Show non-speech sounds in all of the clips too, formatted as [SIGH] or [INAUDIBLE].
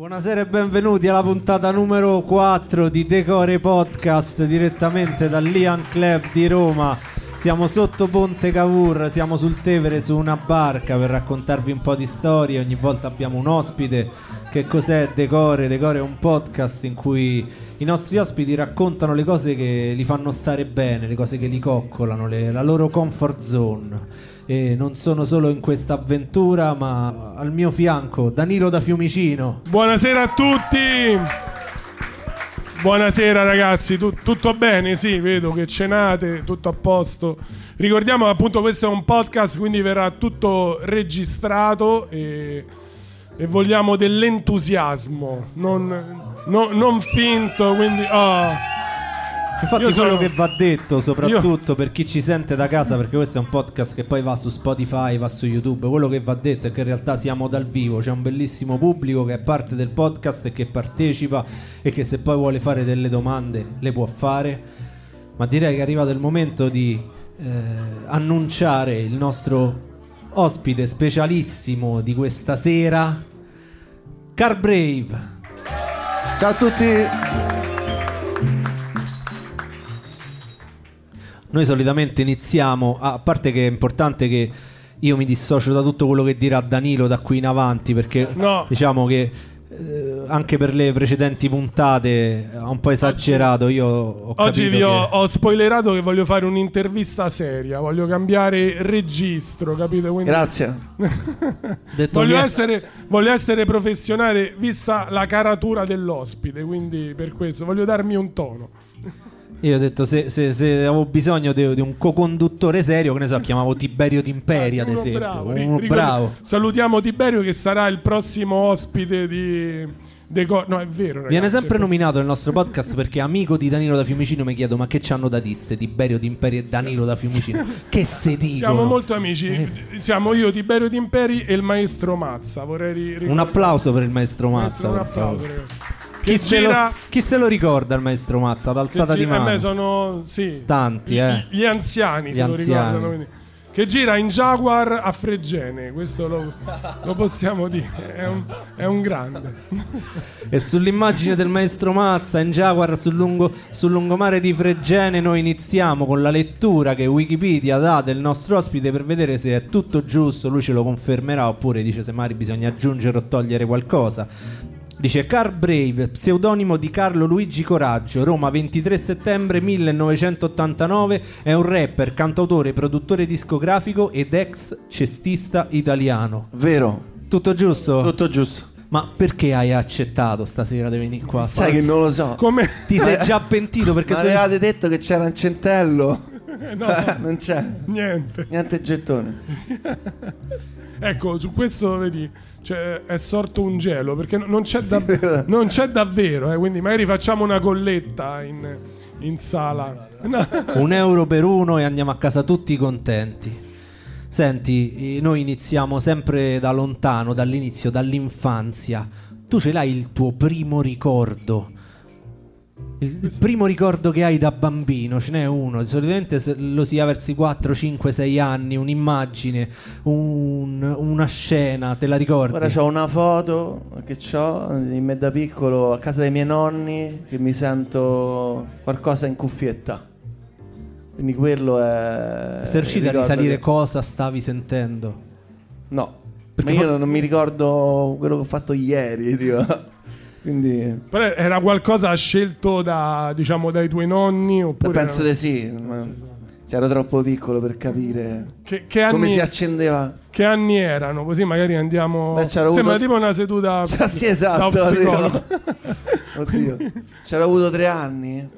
Buonasera e benvenuti alla puntata numero 4 di Decore Podcast direttamente dall'Ian Club di Roma. Siamo sotto Ponte Cavour, siamo sul Tevere su una barca per raccontarvi un po' di storie. Ogni volta abbiamo un ospite. Che cos'è Decore? Decore è un podcast in cui i nostri ospiti raccontano le cose che li fanno stare bene, le cose che li coccolano, le- la loro comfort zone. E non sono solo in questa avventura, ma al mio fianco Danilo da Fiumicino. Buonasera a tutti. Buonasera ragazzi, Tu- tutto bene? Sì, vedo che cenate, tutto a posto. Ricordiamo appunto questo è un podcast, quindi verrà tutto registrato e, e vogliamo dell'entusiasmo, non, no- non finto, quindi... ah. Infatti Io quello sono- che va detto soprattutto per chi ci sente da casa perché questo è un podcast che poi va su Spotify, va su YouTube, quello che va detto è che in realtà siamo dal vivo, c'è un bellissimo pubblico che è parte del podcast e che partecipa e che se poi vuole fare delle domande le può fare, ma direi che è arrivato il momento di eh, annunciare il nostro ospite specialissimo di questa sera, Car Brave. Ciao a tutti. Noi solitamente iniziamo, a parte che è importante che io mi dissocio da tutto quello che dirà Danilo da qui in avanti, perché No. diciamo che eh, anche per le precedenti puntate ha un po' esagerato. Io ho Oggi vi ho, che- ho spoilerato che voglio fare un'intervista seria, voglio cambiare registro, capito? Quindi Grazie. [LAUGHS] detto Voglio che- essere, voglio essere professionale vista la caratura dell'ospite, quindi per questo voglio darmi un tono. Io ho detto se, se- se avevo bisogno di, di un co-conduttore serio, che ne so, chiamavo Tiberio Timperi ad Uno esempio. bravo, Uno ricordi- bravo. Salutiamo Tiberio che sarà il prossimo ospite di Deco- No, è vero, ragazzi, Viene sempre nominato nel nostro podcast perché amico di Danilo da Fiumicino mi chiedo ma che c'hanno da disse Tiberio Timperi e Danilo da Fiumicino? che se dicono? Siamo molto amici. Eh. Siamo io, Tiberio Timperi e il maestro Mazza. Vorrei ri- Un ricordare- applauso per il maestro Mazza. Maestro, un applauso, ragazzi. Chi, se lo, chi se lo ricorda il maestro Mazza? Ad alzata di gira- eh, mano. sono sì, Tanti, gli, eh. gli anziani Gli se lo anziani. ricordano. quindi. Che gira in Jaguar a Fregene, questo lo, lo possiamo dire. È un, è un grande. E sull'immagine del maestro Mazza in Jaguar sul, lungo- sul lungomare di Fregene noi iniziamo con la lettura che Wikipedia dà del nostro ospite per vedere se è tutto giusto, lui ce lo confermerà oppure dice se magari bisogna aggiungere o togliere qualcosa. Dice Car Brave, pseudonimo di Carlo Luigi Coraggio, Roma 23 settembre 1989, è un rapper, cantautore, produttore discografico ed ex cestista italiano. Vero. Tutto giusto? Tutto giusto. Ma perché hai accettato stasera di venire qua? Sai che non lo so. Come Ti sei [LAUGHS] già pentito perché Mi sei... avevate detto che c'era un centello. [LAUGHS] no, [LAUGHS] non c'è. niente. Niente gettone. [LAUGHS] Ecco, su questo vedi, cioè, è sorto un gelo perché no- non c'è, Sì, dav- non c'è davvero, eh, quindi magari facciamo una colletta in, in sala. No. Un euro per uno e andiamo a casa tutti contenti. Senti, noi iniziamo sempre da lontano, dall'inizio, dall'infanzia. Tu ce l'hai il tuo primo ricordo? Il primo ricordo che hai da bambino, ce n'è uno, solitamente lo si ha verso i 4, 5, 6 anni, un'immagine, un- una scena, te la ricordi? Ora c'ho una foto che ho di me da piccolo a casa dei miei nonni che mi sento qualcosa in cuffietta. Quindi quello è... Sei riuscito a risalire che- cosa stavi sentendo? No. Perché Ma io non mi ricordo quello che ho fatto ieri, [LAUGHS] tipo. Quindi... Però era qualcosa scelto da, diciamo, dai tuoi nonni? Oppure Penso era- di sì. ma C'ero troppo piccolo per capire Che, che come anni, si accendeva. che anni erano? Così magari andiamo. Beh, Sembra avuto- tipo una seduta. [LAUGHS] Cioè, sì, esatto. psicologo. Oddio. C'era avuto tre anni.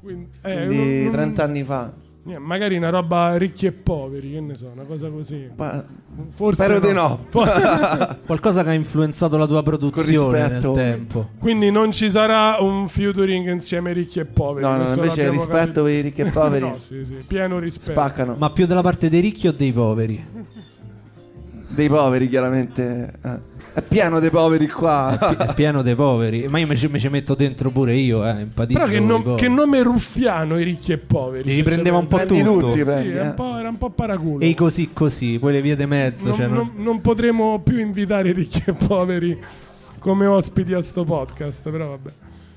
Quindi, eh, Quindi non- 30 anni fa. Magari una roba ricchi e poveri, che ne so, una cosa così. Pa- Forse Spero di no. [LAUGHS] [LAUGHS] Qualcosa che ha influenzato la tua produzione nel rispetto. tempo. Quindi non ci sarà un featuring insieme ricchi e poveri. No, no, invece rispetto capito. per i ricchi e [LAUGHS] poveri no, sì, sì, pieno rispetto. spaccano. Ma più dalla parte dei ricchi o dei poveri? Dei poveri, chiaramente. Eh. È pieno dei poveri qua. È pieno dei poveri. Ma io mi ci, ci metto dentro pure io, eh, Però che, poveri. che nome ruffiano i ricchi e poveri. Li ci un po' tutto. tutti, Sì, prendi, era eh. un po', era un po' paraculo. E così così, quelle vie di mezzo. non, cioè, non- non- non potremo più invitare i ricchi e poveri come ospiti a sto podcast, però vabbè.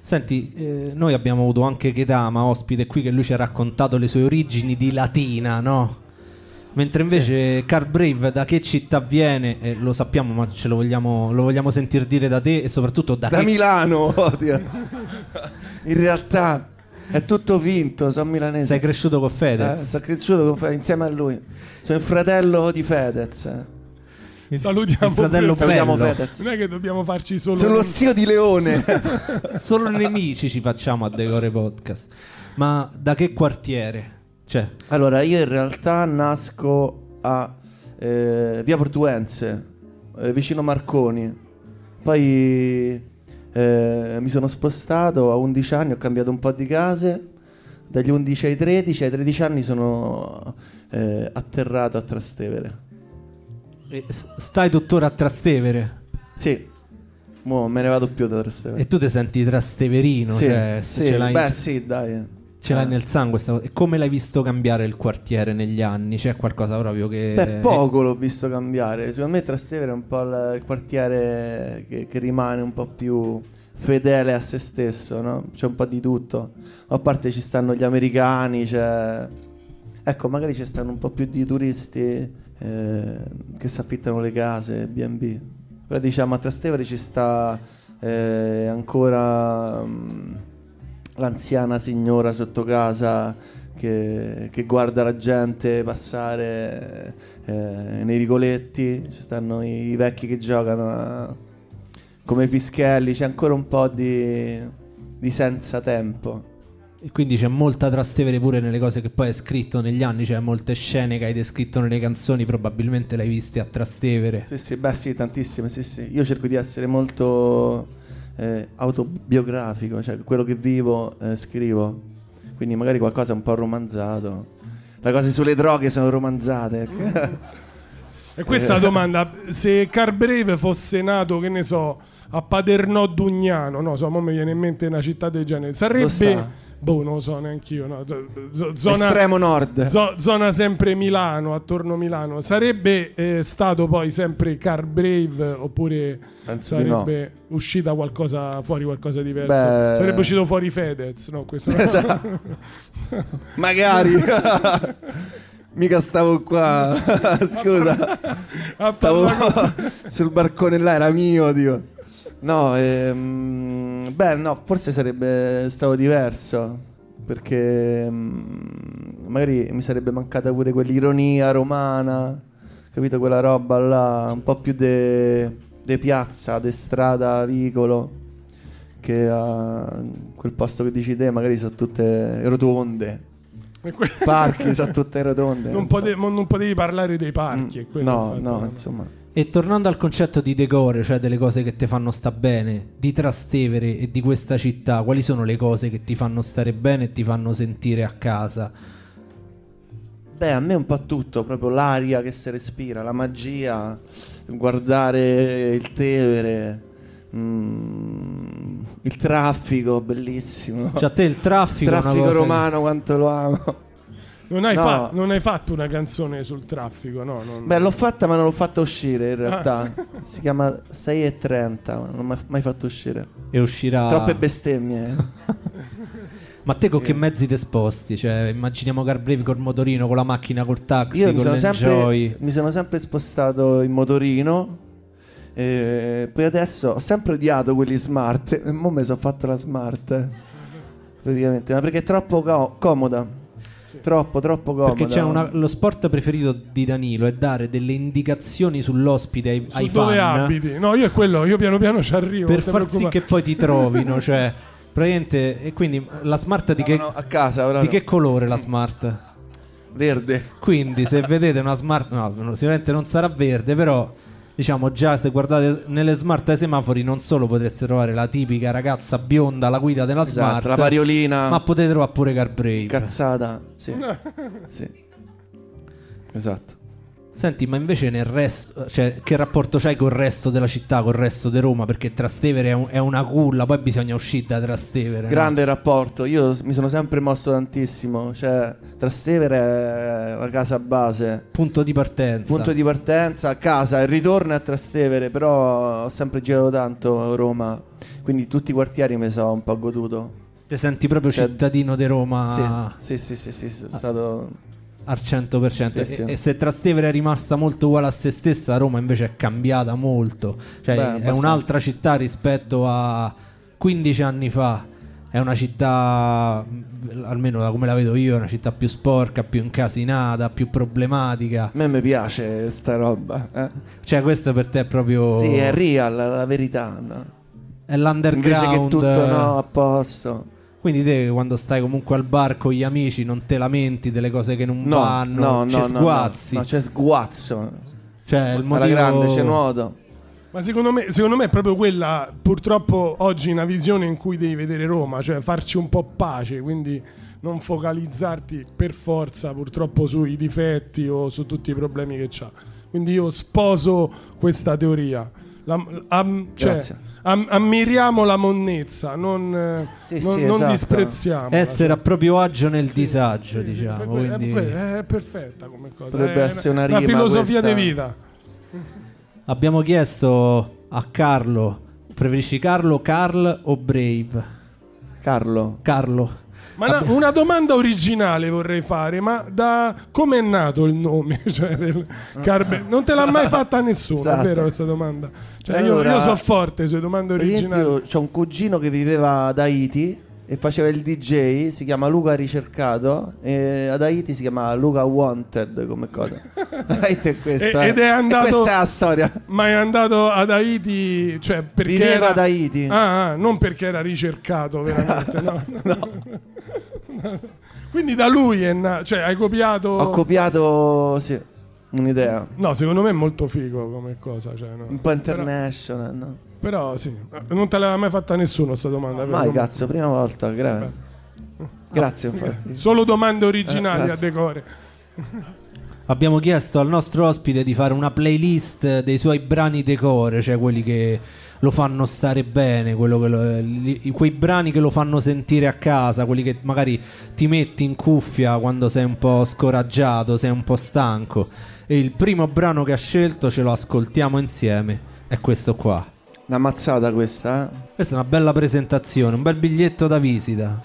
Senti, eh, noi abbiamo avuto anche Kedama ospite qui che lui ci ha raccontato le sue origini di Latina, no? Mentre invece Car Brave da che città viene, eh, lo sappiamo ma ce lo vogliamo, lo vogliamo sentire dire da te e soprattutto da, Da che... Milano, [LAUGHS] oddio. In realtà è tutto vinto, sono milanese. Sei cresciuto con Eh, Fedez? sono cresciuto con Fe- insieme a lui. Sono il fratello di Fedez. eh. Salutiamo il fratello Salutiamo. Fedez. Non è che dobbiamo farci solo Sono lo zio di Leone. [LAUGHS] Solo nemici ci facciamo a Decore Podcast. Ma da che quartiere? Cioè, allora, io in realtà nasco a eh, Via Portuense, eh, vicino Marconi. Poi eh, mi sono spostato a 11 anni, ho cambiato un po' di case. Dagli 11 ai 13, ai 13 anni sono eh, atterrato a Trastevere. s- stai tuttora a Trastevere Sì, Mo me ne vado più da Trastevere. e tu ti senti trasteverino, sì, cioè, sì, ce l'hai, beh sì, dai. Ce l'hai Eh. nel sangue. sta cosa. E come l'hai visto cambiare il quartiere negli anni? C'è qualcosa proprio che... Beh, poco l'ho visto cambiare. Secondo me Trastevere è un po' il, il quartiere che, che rimane un po' più fedele a se stesso, no? C'è un po' di tutto. A parte ci stanno gli americani, c'è... Ecco, magari ci stanno un po' più di turisti eh, che si affittano le case, B&B. Però diciamo a Trastevere ci sta eh, ancora mm, l'anziana signora sotto casa che, che guarda la gente passare eh, nei vicoletti, ci stanno i, i vecchi che giocano a- come i fischelli, c'è ancora un po' di, di senza tempo. E quindi c'è molta Trastevere pure nelle cose che poi hai scritto negli anni, cioè molte scene che hai descritto nelle canzoni, probabilmente l'hai viste a Trastevere. Sì, sì, beh sì, tantissime, sì, sì. Io cerco di essere molto eh, autobiografico, cioè quello che vivo eh, scrivo, quindi magari qualcosa un po' romanzato. Le cose sulle droghe sono romanzate. E questa è la domanda, se Carbreve fosse nato, che ne so, a Paternò Dugnano, no, so, mi viene in mente una città del genere, Lo sarebbe... Boh, non lo so neanche io, no. zo- zona, Estremo nord. zo- zona sempre Milano, attorno a Milano. Sarebbe eh, stato poi sempre Car Brave oppure Penso di no. sarebbe uscita qualcosa fuori qualcosa di diverso? Beh. Sarebbe uscito fuori Fedez, no? Questo. Esatto. [LAUGHS] Magari. [LAUGHS] Mica stavo qua. [LAUGHS] Scusa. Stavo sul barcone là, era mio, Dio. No, ehm, beh, no, forse sarebbe stato diverso. Perché mm, magari mi sarebbe mancata pure quell'ironia romana, capito? Quella roba là, un po' più de, de piazza, de strada, vicolo. Che a quel posto che dici te, magari sono tutte rotonde. Parchi sono [LAUGHS] tutte rotonde. non, pote- non potevi parlare dei parchi. Mm, no, no, insomma. E tornando al concetto di decore, cioè delle cose che ti fanno sta bene, di Trastevere e di questa città, quali sono le cose che ti fanno stare bene e ti fanno sentire a casa? Beh, a me un po' tutto, proprio l'aria che si respira, la magia, guardare il Tevere, mm, il traffico, bellissimo. Cioè a te il traffico, il traffico cosa che- romano, quanto lo amo. Non hai, No. fa- non hai fatto una canzone sul traffico, no? non- Beh, l'ho fatta ma non l'ho fatta uscire in Ah. realtà. [LAUGHS] Si chiama 6.30, ma non l'ho mai- mai fatto uscire. e uscirà... Troppe bestemmie. [LAUGHS] Ma te con che mezzi ti sposti? Cioè immaginiamo Carbrave col motorino, con la macchina, col taxi, Io mi con sono, l'enjoy. sempre, mi sono sempre spostato in motorino. E poi adesso ho sempre odiato quelli smart. E mo mi sono fatto la smart. Praticamente, ma perché è troppo co- comoda. Troppo, troppo comoda. Perché c'è una- lo sport preferito di Danilo è dare delle indicazioni sull'ospite ai, Su ai dove fan abiti? No, io è quello, io piano piano ci arrivo. per far sì che poi ti trovino. [LAUGHS] cioè, praticamente, e quindi la smart di, No, che, no, a casa, di che colore la smart? Verde. Quindi se vedete una smart, no, sicuramente non sarà verde, però diciamo già se guardate nelle smart ai semafori non solo potreste trovare la tipica ragazza bionda alla guida della Esatto, smart, la variolina. ma potete trovare pure Carbrave. Cazzata. Sì. [LAUGHS] sì. Esatto. Senti, ma invece nel resto, cioè, che rapporto c'hai col resto della città, col resto di Roma? Perché Trastevere è, un- è una culla, poi bisogna uscire da Trastevere. no? Grande rapporto, io mi sono sempre mosso tantissimo, cioè Trastevere è la casa base, Punto di partenza. punto di partenza, casa, il ritorno a Trastevere, però ho sempre girato tanto Roma, quindi tutti i quartieri mi sono un po' goduto. Ti senti proprio Cioè- cittadino di Roma Sì, sì, sì, sì, sì, sono stato... al 100%. Sì, e, sì. e se Trastevere è rimasta molto uguale a se stessa, Roma invece è cambiata molto. Cioè, Beh, è un'altra città rispetto a 15 anni fa. È una città, almeno da come la vedo io, è una città più sporca, più incasinata, più problematica. A me mi piace sta roba, eh. Cioè, questo per te è proprio. Sì, è real, la verità, no? è l'underground. Invece che tutto no, a posto. Quindi te quando stai comunque al bar con gli amici non te lamenti delle cose che non No, vanno, no, no, ci no, sguazzi. No, no, c'è sguazzo. Cioè, il Alla motivo grande c'è nuoto. Ma secondo me, secondo me è proprio quella, purtroppo oggi una visione in cui devi vedere Roma, cioè farci un po' pace, quindi non focalizzarti per forza purtroppo sui difetti o su tutti i problemi che c'ha. Quindi io sposo questa teoria. La- am- cioè, Grazie. Am- ammiriamo la monnezza, non, eh, Sì, non- sì, non esatto. disprezziamo. essere a proprio agio nel disagio, diciamo. quindi È perfetta come cosa. Potrebbe è essere una la rima filosofia questa. di vita. abbiamo chiesto a Carlo, preferisci Carlo, Carl o Brave? Carlo. Carlo. Ma una, una domanda originale vorrei fare, ma da come è nato il nome? [LAUGHS] Cioè, del Carbe- non te l'ha mai fatta nessuno, Esatto. è vero questa domanda? Cioè, io- Allora, io, so forte sulle domande originali. io ho un cugino che viveva ad Haiti e faceva il DJ, si chiama Luca Ricercato e ad Haiti si chiama Luca Wanted come cosa. [LAUGHS] È questa. Ed è andato- questa è la storia. Ma è andato ad Haiti, cioè perché Viveva era... ad Haiti. Ah, ah, non perché era ricercato veramente, [LAUGHS] no. [LAUGHS] Quindi da lui è nato, cioè hai copiato... Ho copiato sì, un'idea. no, secondo me è molto figo come cosa. Cioè, no. Un po' Però, international, no? però sì, non te l'aveva mai fatta nessuno sta domanda. Mai vero? cazzo, prima volta, gra- Grazie infatti. Solo domande originali Eh, a decore. Abbiamo chiesto al nostro ospite di fare una playlist dei suoi brani decore, cioè quelli che lo fanno stare bene, lo- li- quei brani che lo fanno sentire a casa, quelli che magari ti metti in cuffia quando sei un po' scoraggiato, sei un po' stanco. E il primo brano che ha scelto ce lo ascoltiamo insieme, è questo qua. Una mazzata questa, eh? Questa è una bella presentazione, un bel biglietto da visita.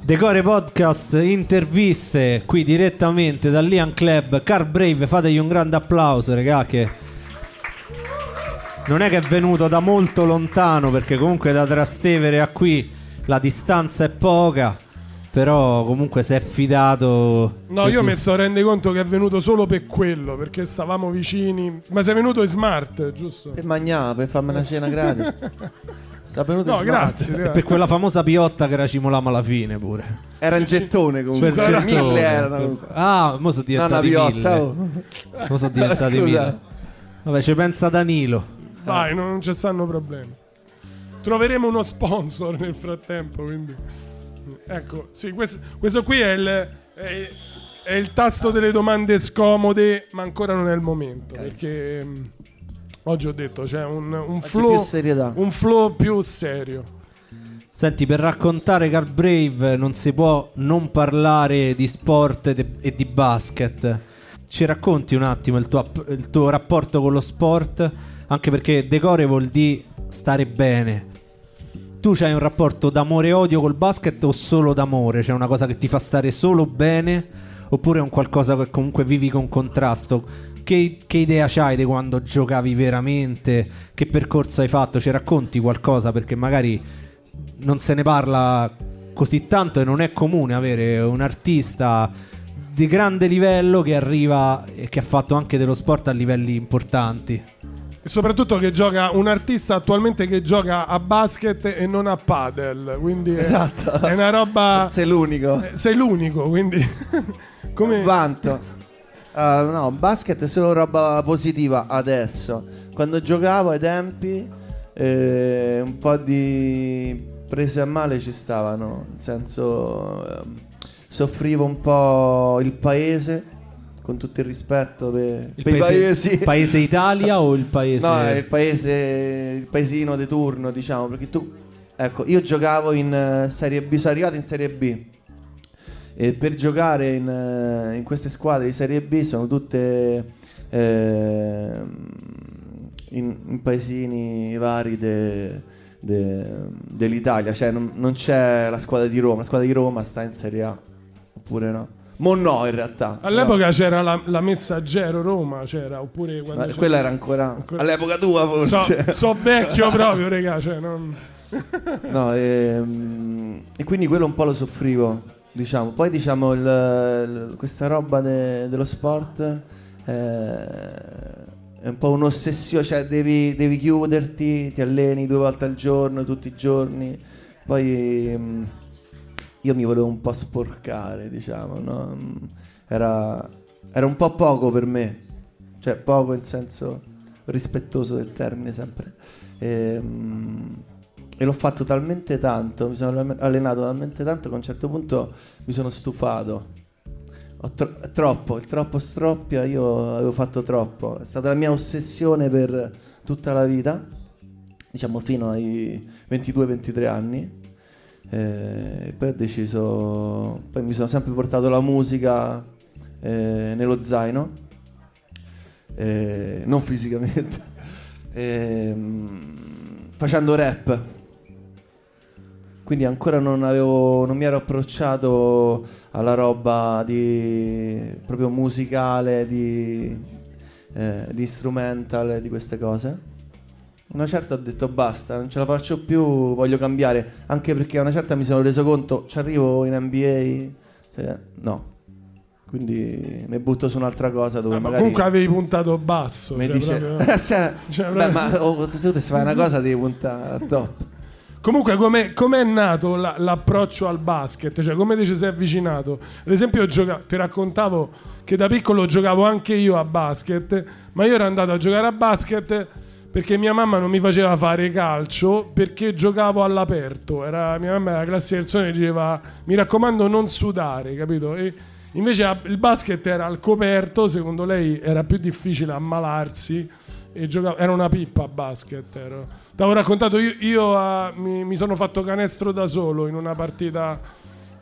Decore Podcast, interviste qui direttamente dall'Ian Club. Car Brave, fategli un grande applauso, regà, che non è che è venuto da molto lontano, perché comunque da Trastevere a qui la distanza è poca, però comunque si è fidato. No, io mi sto rendo conto che è venuto solo per quello, perché stavamo vicini. Ma sei venuto in smart, giusto? Per mangiare, per farmi una cena gratis. [LAUGHS] Sta venuto No, smart. grazie. Grazie. per quella famosa piotta che racimolamo alla fine pure. Era un gettone comunque. Quel Era gettone. mille erano. Ah, mo sono No, una diventati piotta. mille. oh. Mo sono diventati Scusa. mille. Vabbè, ci pensa Danilo. Vai, non ci stanno problemi. Troveremo uno sponsor nel frattempo, quindi... Ecco, sì, questo, questo qui è il, è, è il tasto delle domande scomode, ma ancora non è il momento, perché mm, oggi ho detto c'è un, un Oggi flow... Un flow più serio. Senti, per raccontare Car Brave non si può non parlare di sport e de- e di basket. Ci racconti un attimo il tuo, app- il tuo rapporto con lo sport? Anche perché decore vuol dire stare bene. Tu c'hai un rapporto d'amore e odio col basket o solo d'amore? C'è una cosa che ti fa stare solo bene? Oppure è un qualcosa che comunque vivi con contrasto? Che, che idea c'hai di quando giocavi veramente? Che percorso hai fatto? Ci racconti qualcosa? Perché magari non se ne parla così tanto e non è comune avere un artista di grande livello che arriva e che ha fatto anche dello sport a livelli importanti. E soprattutto che gioca un artista attualmente che gioca a basket e non a padel. Quindi è- Esatto. è, una roba. [LAUGHS] Sei l'unico. eh, Sei l'unico, quindi. [LAUGHS] come. Vanto. Ah, no, basket è solo roba positiva adesso. Quando giocavo ai tempi, eh, un po' di prese a male ci stavano. Nel senso, ehm, soffrivo un po' il paese con tutto il rispetto per Il paese, paesi. paese Italia o il paese... No, il paese, il paesino di turno, diciamo, perché tu, ecco, io giocavo in eh, Serie B, sono arrivato in Serie B e per giocare in, eh, in queste squadre di Serie B sono tutte eh, in, in paesini vari de- de- dell'Italia, cioè non, non c'è la squadra di Roma, la squadra di Roma sta in Serie A, oppure no? Mo no in realtà. All'epoca c'era la, la Messaggero Roma, c'era, oppure quando Ma c'era- quella era ancora, Ancora- all'epoca tua forse. So, so [LAUGHS] vecchio proprio, regà, cioè non... [LAUGHS] No, ehm, e quindi quello un po' lo soffrivo, diciamo. Poi diciamo il- il- questa roba de- dello sport eh, è un po' un'ossessione, cioè devi, devi chiuderti, ti alleni due volte al giorno, tutti i giorni. Poi ehm, io mi volevo un po' sporcare, diciamo, no? Era, era un po' poco per me, cioè poco in senso rispettoso del termine sempre. Ehm, e l'ho fatto talmente tanto, mi sono allenato talmente tanto che a un certo punto mi sono stufato. Tro- troppo, il troppo stroppia, io avevo fatto troppo. È stata la mia ossessione per tutta la vita, diciamo fino ai 22-23 anni. Eh, poi ho deciso, poi mi sono sempre portato la musica eh, nello zaino, eh, non fisicamente, [LAUGHS] ehm, facendo rap. Quindi ancora non, avevo, non mi ero approcciato alla roba di, proprio musicale, di, eh, di instrumental, di queste cose. Una certa ho detto basta, non ce la faccio più, voglio cambiare. Anche perché a una certa mi sono reso conto, ci arrivo in NBA, cioè, no. Quindi mi butto su un'altra cosa dove Ah, ma magari... comunque avevi puntato basso. mi cioè, dice... proprio- [LAUGHS] Cioè, Cioè, beh, ma oh, tu se fai una cosa devi puntare al top. Comunque, com'è, com'è nato la- l'approccio al basket? Cioè, come ti ci sei avvicinato? Ad esempio, io gioca- ti raccontavo che da piccolo giocavo anche io a basket, ma io ero andato a giocare a basket perché mia mamma non mi faceva fare calcio perché giocavo all'aperto. Era, mia mamma era la classica persona che diceva: Mi raccomando, non sudare, capito? E invece il basket era al coperto, secondo lei era più difficile ammalarsi e giocavo, era una pippa a basket. Ero. T'avevo raccontato, io, io, ah, mi, mi sono fatto canestro da solo in una partita.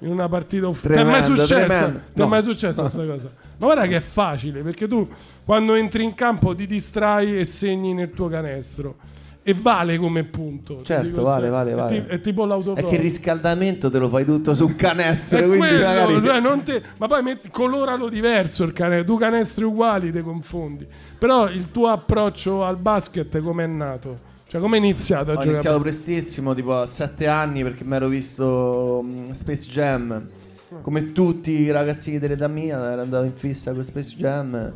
In una partita uff- Ti è mai successa? Ti è mai successa questa cosa? Ma guarda che è facile perché tu quando entri in campo ti distrai e segni nel tuo canestro e vale come punto. Certo, vale, se- vale, è vale. ti- È, tipo È l'autopro. che il riscaldamento te lo fai tutto su un canestro, È quindi quello, magari... cioè, non te- ma poi metti, coloralo diverso il canestro, due canestri uguali ti confondi. Però il tuo approccio al basket come è nato? Cioè come hai iniziato a Ho giocare? iniziato prestissimo, tipo a 7 anni, perché mi ero visto mm, Space Jam. Come tutti i ragazzini dell'età mia, ero andato in fissa con Space Jam.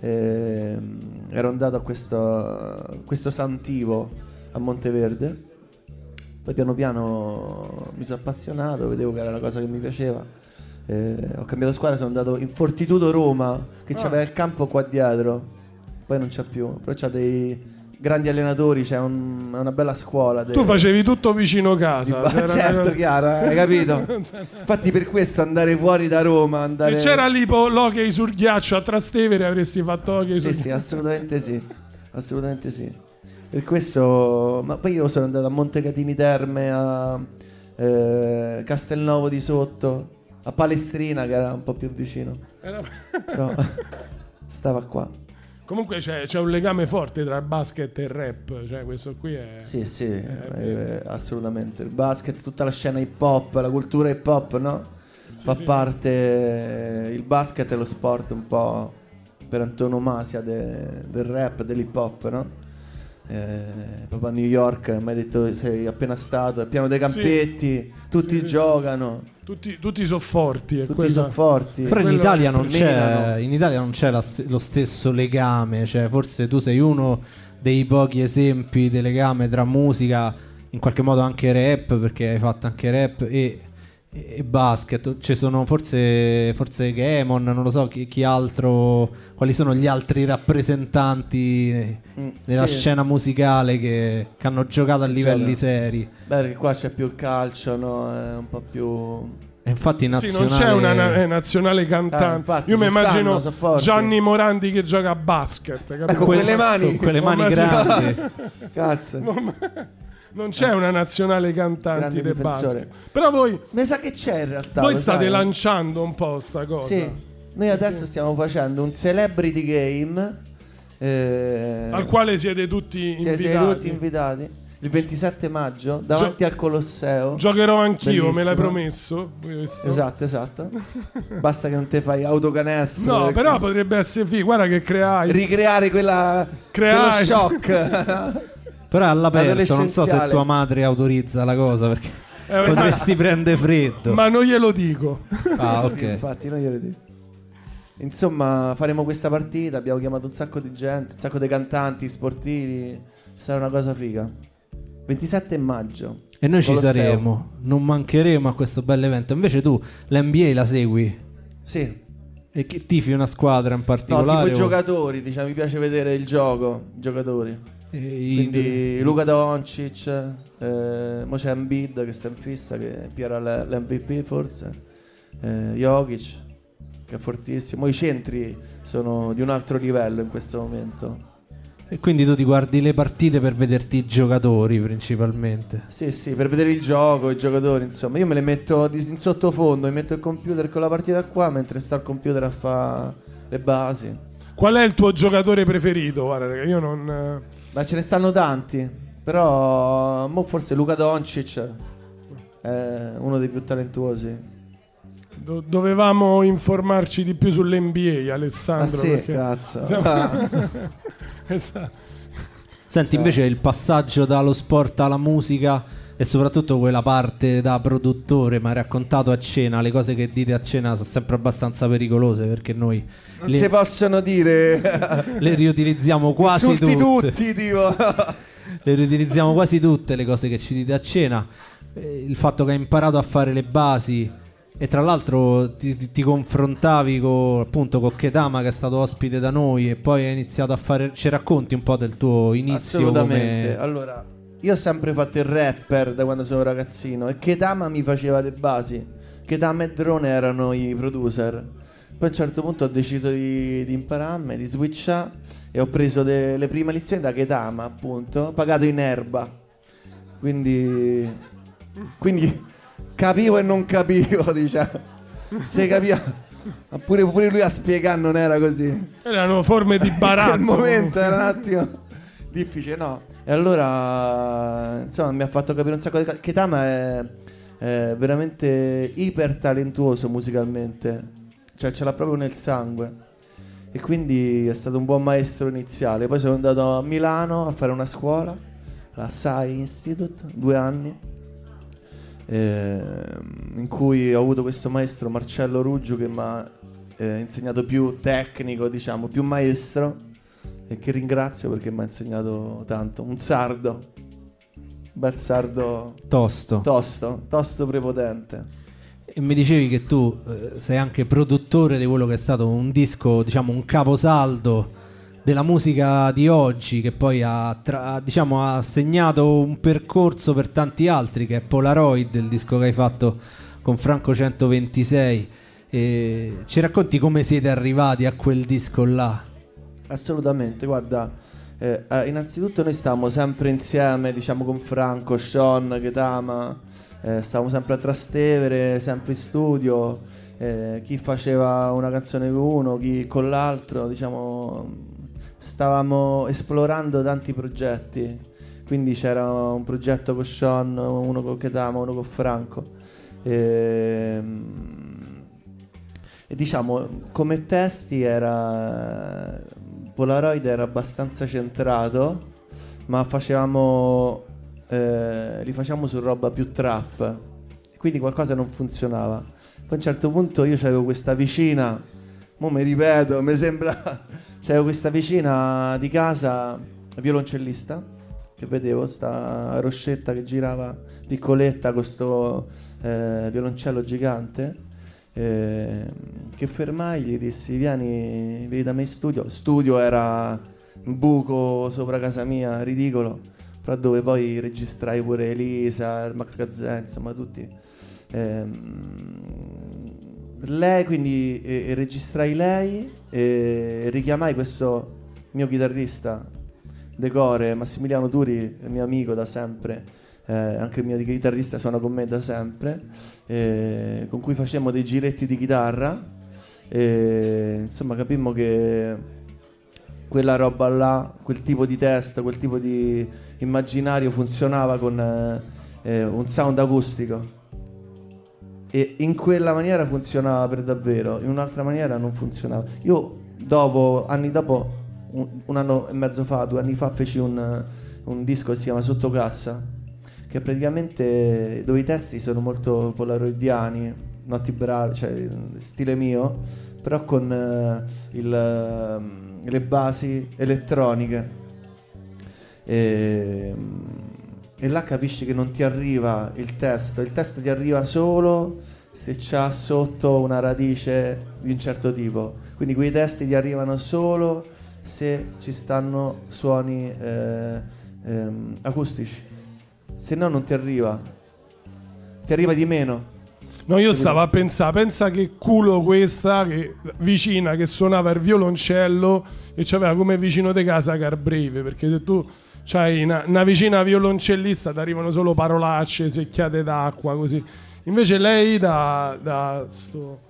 e, mm, ero andato a questo, questo Santivo a Monteverde. Poi piano piano mi sono appassionato, vedevo che era una cosa che mi piaceva. e ho cambiato squadra, sono andato in Fortitudo Roma, che Ah. c'aveva il campo qua dietro. Poi non c'è più, però c'ha dei grandi allenatori, c'è un- una bella scuola. de- Tu facevi tutto vicino di casa. ba- c'era [LAUGHS] una certo, cosa- chiaro, eh, hai capito? [LAUGHS] Infatti per questo andare fuori da Roma, andare... Se c'era l'Ipo l'hockey sul ghiaccio a Trastevere avresti fatto hockey Sì, sul sì, assolutamente sì. Assolutamente sì. Per questo... Ma poi io sono andato a Montecatini Terme, a eh, Castelnovo di Sotto, a Palestrina che era un po' più vicino. Era- Però [LAUGHS] stava qua. Comunque c'è, c'è un legame forte tra basket e rap. Cioè, questo qui è. Sì, sì, eh, assolutamente. Il basket, tutta la scena hip hop, la cultura hip hop, no? Fa sì. parte il basket è lo sport un po' per antonomasia de- del rap, dell'hip hop, no? Eh, proprio a New York mi hai detto sei appena stato, è pieno dei campetti, tutti Sì, sì, giocano, Tutti, tutti sono forti. e tutti questo- sono forti. Però in Italia, non c'è, in Italia non c'è la st- lo stesso legame, cioè forse tu sei uno dei pochi esempi di legame tra musica, in qualche modo anche rap, perché hai fatto anche rap e, e basket. Ci sono forse, forse Gamon, non lo so chi, chi altro, quali sono gli altri rappresentanti Mm, della sì. scena musicale che, che hanno giocato a livelli giocano. seri. Beh, perché qua c'è più il calcio, no? È un po' più E infatti Sì, nazionale... non c'è una na- eh, nazionale cantante. Ah, infatti, Io mi stanno, immagino so forti. Gianni Morandi che gioca a basket. capito? Ecco, Quelle- quelle mani. con quelle mani grandi. [LAUGHS] Cazzo. Non c'è una nazionale cantanti del basket. Però voi, Mi sa che c'è in realtà. voi state sai? lanciando un po' sta cosa. Sì. Noi adesso stiamo facendo un celebrity game. eh, Al quale siete tutti siete invitati. tutti invitati. Il 27 maggio davanti al Colosseo. Giocherò anch'io, me l'hai Bellissimo. promesso. questo. Esatto, esatto. Basta che non te fai autocanestro. No, perché- però potrebbe essere figo. Guarda che creai. ricreare quella Creare. quello shock. [LAUGHS] Però all'aperto, non so se tua madre autorizza la cosa perché Eh, potresti prendere freddo. Ma non glielo dico. Ah, ok. [LAUGHS] Infatti, non glielo dico. Insomma, faremo questa partita. Abbiamo chiamato un sacco di gente, un sacco di cantanti sportivi. Sarà una cosa figa. 27 maggio. E noi ci saremo, non mancheremo a questo bel evento. Invece tu l'NBA la segui Sì. e che tifi una squadra in No, particolare? tipo i o- giocatori, diciamo, mi piace vedere il gioco, i giocatori. E i- Quindi Luca Doncic, eh, mo c'è Embiid che sta in fissa, che era l- l'MVP forse, eh, Jokic che è fortissimo, i centri sono di un altro livello in questo momento. E quindi tu ti guardi le partite per vederti i giocatori principalmente. Sì, sì, per vedere il gioco, i giocatori, insomma, io me le metto di- in sottofondo, mi metto il computer con la partita qua mentre sta il computer a fare le basi. Qual è il tuo giocatore preferito? Guarda, raga, io non. Ma ce ne stanno tanti, però mo forse Luca Doncic è uno dei più talentuosi. do- dovevamo informarci di più sull'NBA, Ah Alessandro. sì, perché- cazzo. Siamo- Ah. [LAUGHS] Esatto. Senti, invece il passaggio dallo sport alla musica e soprattutto quella parte da produttore, ma raccontato a cena, le cose che dite a cena sono sempre abbastanza pericolose perché noi Non le, si possono dire [LAUGHS] le riutilizziamo quasi insulti tutte. tutti, tipo. Le riutilizziamo quasi tutte le cose che ci dite a cena. Eh, Il fatto che hai imparato a fare le basi e tra l'altro ti, ti- ti confrontavi con, appunto con Ketama che è stato ospite da noi e poi hai iniziato a fare... Ci racconti un po' del tuo inizio Assolutamente. come... Allora, io ho sempre fatto il rapper da quando sono ragazzino e Ketama mi faceva le basi. Ketama e Drone erano i producer. Poi a un certo punto ho deciso di, di impararmi, di switchare e ho preso de- le prime lezioni da Ketama, appunto, pagato in erba. Quindi, quindi capivo e non capivo, [LAUGHS] diciamo. Se capiva, ma pure, pure lui a spiegare non era così. Erano forme di [LAUGHS] baratto. quel momento era un attimo difficile, no? E allora, insomma, mi ha fatto capire un sacco di cose. Ketama è, è veramente iper talentuoso musicalmente, cioè ce l'ha proprio nel sangue. E quindi è stato un buon maestro iniziale. Poi sono andato a Milano a fare una scuola, la SAI Institute, due anni, ehm, in cui ho avuto questo maestro Marcello Ruggio che mi ha eh, insegnato più tecnico, diciamo, più maestro e che ringrazio perché mi ha insegnato tanto. Un sardo, un bel sardo Tosto. tosto, tosto prepotente. E mi dicevi che tu eh, sei anche produttore di quello che è stato un disco, diciamo un caposaldo della musica di oggi, che poi ha, tra- diciamo, ha segnato un percorso per tanti altri, che è Polaroid, il disco che hai fatto con Franco 126. E ci racconti come siete arrivati a quel disco là? Assolutamente, guarda, eh, eh, innanzitutto noi stavamo sempre insieme, diciamo con Franco, Sean, Ketama, eh, stavamo sempre a Trastevere, sempre in studio, eh, chi faceva una canzone con uno, chi con l'altro, diciamo, stavamo esplorando tanti progetti, quindi c'era un progetto con Sean, uno con Ketama, uno con Franco. Ehm, e diciamo come testi era Polaroid era abbastanza centrato ma facevamo eh, li facciamo su roba più trap. Quindi qualcosa non funzionava. Poi a un certo punto io avevo questa vicina mo mi ripeto mi sembra [LAUGHS] c'avevo questa vicina di casa violoncellista che vedevo sta Roscetta che girava piccoletta con sto eh, violoncello gigante eh, che fermai gli dissi vieni, vieni da me in studio. Studio era un buco sopra casa mia ridicolo. Però dove poi registrai pure Elisa, Max Gazzè insomma tutti. Ehm, lei quindi e, e registrai lei e richiamai questo mio chitarrista decore Massimiliano Turi, mio amico da sempre, eh, anche il mio chitarrista suona con me da sempre, eh, con cui facemmo dei giretti di chitarra. E insomma capimmo che quella roba là, quel tipo di testo, quel tipo di immaginario funzionava con eh, eh, un sound acustico. E in quella maniera funzionava per davvero, in un'altra maniera non funzionava. Io dopo, anni dopo, un, un anno e mezzo fa, due anni fa, feci un, un disco che si chiama Sottocassa, che praticamente dove i testi sono molto polaroidiani, notti bravi, cioè stile mio, però con eh, il, eh, le basi elettroniche. E, e là capisci che non ti arriva il testo, il testo ti arriva solo se c'ha sotto una radice di un certo tipo. Quindi quei testi ti arrivano solo se ci stanno suoni eh, ehm, acustici. Se no non ti arriva. Ti arriva di meno. No, io stavo a pensare, pensa che culo questa che, vicina che suonava il violoncello e c'aveva come vicino di casa Carbreve, perché se tu c'hai una, una vicina violoncellista ti arrivano solo parolacce, secchiate d'acqua, così. Invece lei da, da sto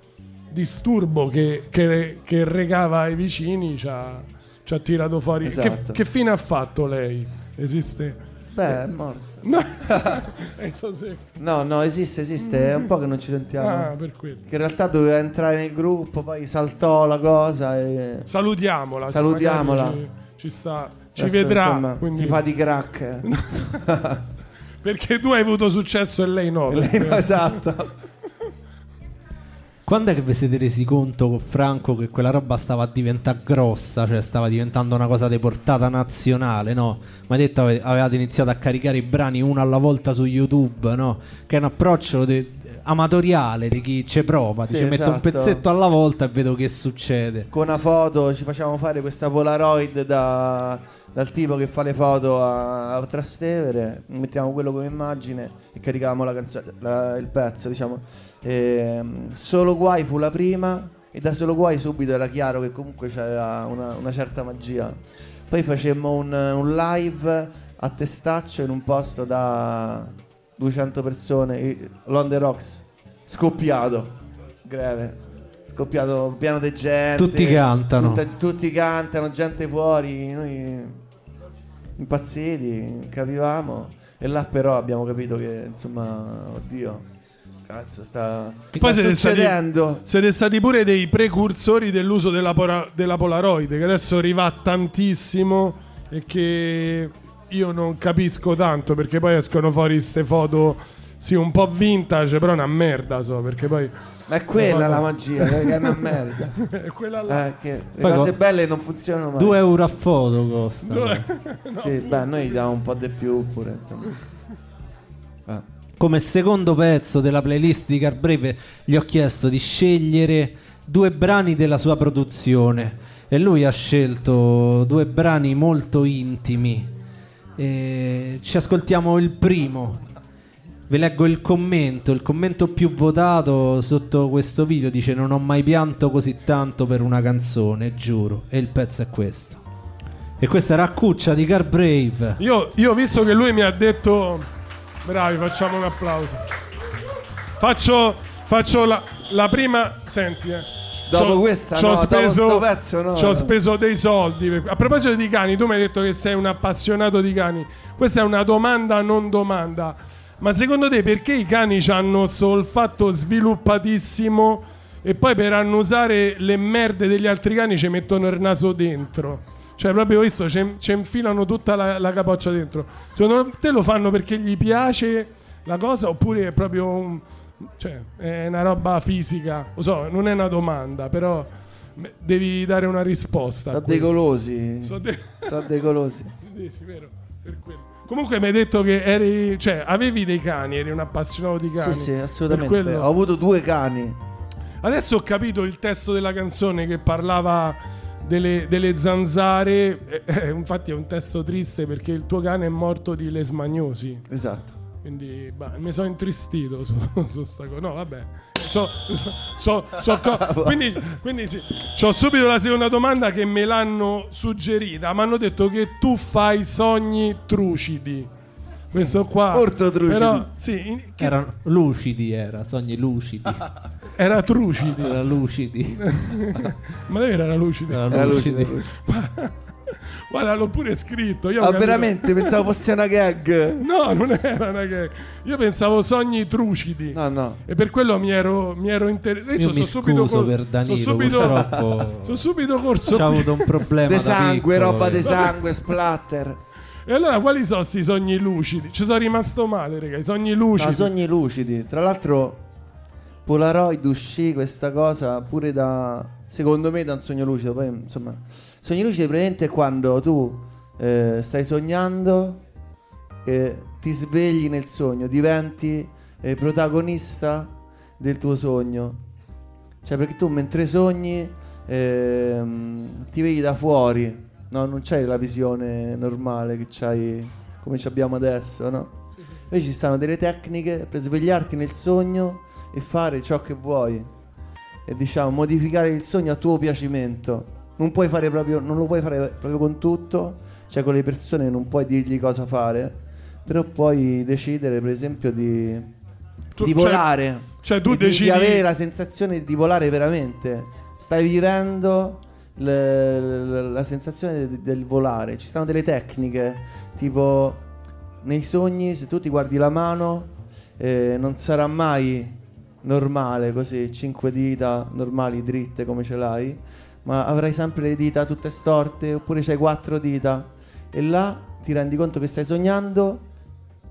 disturbo che, che, che regava ai vicini ci ha, ci ha tirato fuori. Esatto. Che, che fine ha fatto lei? Esiste? Beh, è morto. No, [LAUGHS] No, no, esiste, esiste. È un po' che non ci sentiamo. ah, per quello. Che in realtà doveva entrare nel gruppo, poi saltò la cosa e Salutiamola. Salutiamola. magari Ci, ci sta, ci adesso, vedrà. insomma, quindi- Si fa di crack. [LAUGHS] Perché tu hai avuto successo e lei no. Lei perché- no, esatto. Quando è che vi siete resi conto con Franco che quella roba stava a diventare grossa, cioè stava diventando una cosa di portata nazionale, no? Ma detto ave- avevate iniziato a caricare i brani uno alla volta su YouTube, no? Che è un approccio de- amatoriale di chi ci prova, dice Sì, metto un esatto. pezzetto alla volta e vedo che succede. Con una foto ci facciamo fare questa Polaroid da- dal tipo che fa le foto a, a Trastevere. Mettiamo quello come immagine e caricavamo la canzone, la- il pezzo, diciamo. Ehm, solo guai fu la prima e da solo guai subito era chiaro che comunque c'era una, una certa magia. Poi facemmo un, un live a testaccio in un posto da 200 persone, l'On The Rocks, scoppiato, greve, scoppiato pieno di gente. Tutti cantano. tutta- tutti cantano, gente fuori, noi impazziti, capivamo. E là però abbiamo capito che, insomma, oddio, cazzo, sta, sta siete stati- succedendo. Siete stati pure dei precursori dell'uso della, pora- della Polaroid, che adesso arriva tantissimo e che io non capisco tanto, perché poi escono fuori queste foto, sì, un po' vintage, però una merda, so, perché poi... Ma è quella No, la no. magia, che [LAUGHS] è una merda. è quella là. Eh, che le Poi cose co- belle non funzionano mai. 2 euro a foto costa. Dove- Sì, [LAUGHS] beh, noi diamo un po' di più pure, insomma. Eh. [LAUGHS] Come secondo pezzo della playlist di Carbreve gli ho chiesto di scegliere due brani della sua produzione e lui ha scelto due brani molto intimi. E ci ascoltiamo il primo. Vi leggo il commento, il commento più votato sotto questo video dice non ho mai pianto così tanto per una canzone, giuro, e il pezzo è questo. E questa era Cuccia di Carbrave. Io, io ho visto che lui mi ha detto... Bravi, facciamo un applauso. Faccio, faccio la, la prima... Senti, eh. Dopo C'ho- questa c'ho no, speso, pezzo no, c'ho no. speso dei soldi. per- A proposito di cani, tu mi hai detto che sei un appassionato di cani. Questa è una domanda non domanda. Ma secondo te perché i cani hanno questo olfatto sviluppatissimo e poi per annusare le merde degli altri cani ci mettono il naso dentro? Cioè, proprio questo, ci infilano tutta la, la capoccia dentro. Secondo te lo fanno perché gli piace la cosa oppure è proprio un... Cioè, è una roba fisica? Lo so, non è una domanda, però devi dare una risposta. Sono dei questo. golosi. So de- [LAUGHS] Sono dei golosi. [LAUGHS] Dici, vero? Per quello. Comunque mi hai detto che eri, cioè, avevi dei cani, eri un appassionato di cani. Sì, sì, assolutamente. quello- Ho avuto due cani. Adesso ho capito il testo della canzone che parlava delle, delle zanzare. Eh, eh, infatti è un testo triste perché il tuo cane è morto di lesmagnosi. Esatto. Quindi bah, mi sono intristito su, [LAUGHS] su sta cosa. No, vabbè. So, so, so, co- [LAUGHS] quindi, quindi sì. C'ho subito la seconda domanda che me l'hanno suggerita. Mi hanno detto che tu fai sogni trucidi. Questo qua. Molto trucidi. Però, sì, in- che- Erano lucidi, era, sogni lucidi. [LAUGHS] era trucidi. Era lucidi. [LAUGHS] Ma davvero era lucido. Era Era lucidi. [LAUGHS] Guarda, l'ho pure scritto. Io ho Ah, capito- veramente? Pensavo fosse una gag. No, non era una che. Io pensavo sogni trucidi. No, no. E per quello mi ero, mi ero interessato. Adesso Io mi sono subito scuso col- per Danilo, sono subito, purtroppo sono subito corso. C'ha avuto un problema De da sangue, piccolo, roba eh. de sangue, splatter. E allora, quali sono questi sogni lucidi? Ci sono rimasto male, raga. I sogni lucidi. No, sogni lucidi. Tra l'altro, Polaroid uscì questa cosa pure da. Secondo me, da un sogno lucido. Poi, insomma, sogni lucidi praticamente è quando tu eh, stai sognando e ti svegli nel sogno, diventi eh, protagonista del tuo sogno. Cioè, perché tu mentre sogni ehm, ti vedi da fuori, no? Non c'hai la visione normale che c'hai come ci abbiamo adesso, no? Invece ci stanno delle tecniche per svegliarti nel sogno e fare ciò che vuoi. E diciamo, modificare il sogno a tuo piacimento. Non puoi fare proprio, non lo puoi fare proprio con tutto, cioè con le persone non puoi dirgli cosa fare, però puoi decidere per esempio di, Tu- di cioè- volare. Cioè, tu e di- decidi. di avere la sensazione di volare veramente. Stai vivendo le- la sensazione de- del volare. Ci stanno delle tecniche, tipo nei sogni, se tu ti guardi la mano, eh, non sarà mai normale così, cinque dita normali dritte come ce l'hai, ma avrai sempre le dita tutte storte, oppure c'hai quattro dita e là ti rendi conto che stai sognando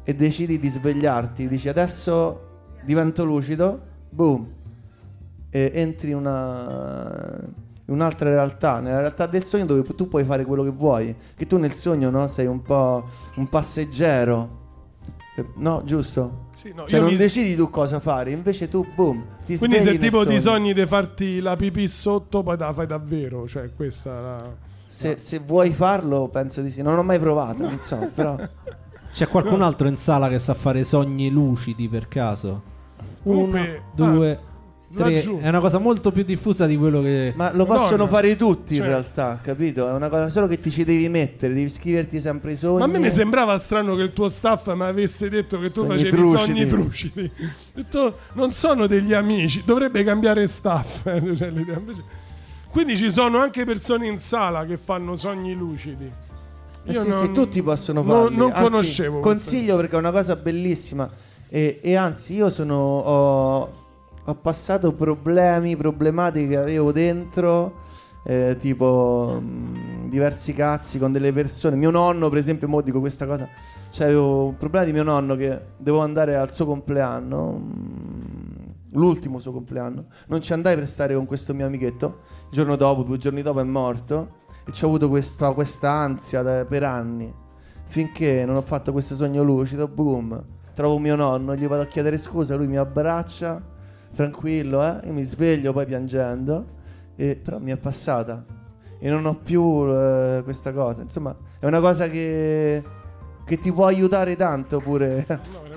e decidi di svegliarti, dici adesso divento lucido, boom, e entri in una un'altra realtà, nella realtà del sogno dove tu puoi fare quello che vuoi, che tu nel sogno no, sei un po' un passeggero. No, giusto? Sì, no, Cioè io non mi- decidi tu cosa fare, invece tu boom, ti Quindi se tipo ti sogni di farti la pipì sotto, poi la fai davvero. Cioè, questa la... Se, se vuoi farlo, penso di sì. Non ho mai provato, non so, però [LAUGHS] C'è qualcun altro in sala che sa fare sogni lucidi per caso? Uno, Comunque, due, ah, tre. Laggiù. È una cosa molto più diffusa di quello che. Ma lo possono Madonna. fare tutti Cioè- in realtà, capito? È una cosa solo che ti ci devi mettere, devi scriverti sempre i sogni. Ma a me mi sembrava strano che il tuo staff mi avesse detto che tu Sogni facevi trucidi. sogni trucidi. Ho detto, non sono degli amici, dovrebbe cambiare staff. [LAUGHS] Cioè, l'idea invece- Quindi ci sono anche persone in sala che fanno sogni lucidi. Eh Io sì, non- sì, tutti possono non- farli. Non, Anzi, conoscevo. questa- Consiglio perché è una cosa bellissima. E, e anzi, io sono. Ho, ho passato problemi, problematiche che avevo dentro. eh, tipo mh, diversi cazzi con delle persone. Mio nonno, per esempio, mo dico questa cosa. C'avevo un problema di mio nonno che devo andare al suo compleanno. mh, L'ultimo suo compleanno. Non ci andai per stare con questo mio amichetto. Il giorno dopo, due giorni dopo è morto. E ci ho avuto questa, questa ansia da- per anni. Finché non ho fatto questo sogno lucido, boom. Trovo mio nonno, gli vado a chiedere scusa, lui mi abbraccia, tranquillo, eh. Io mi sveglio poi piangendo. E, però mi è passata. E non ho più eh, questa cosa. Insomma, è una cosa che, che ti può aiutare tanto pure. No,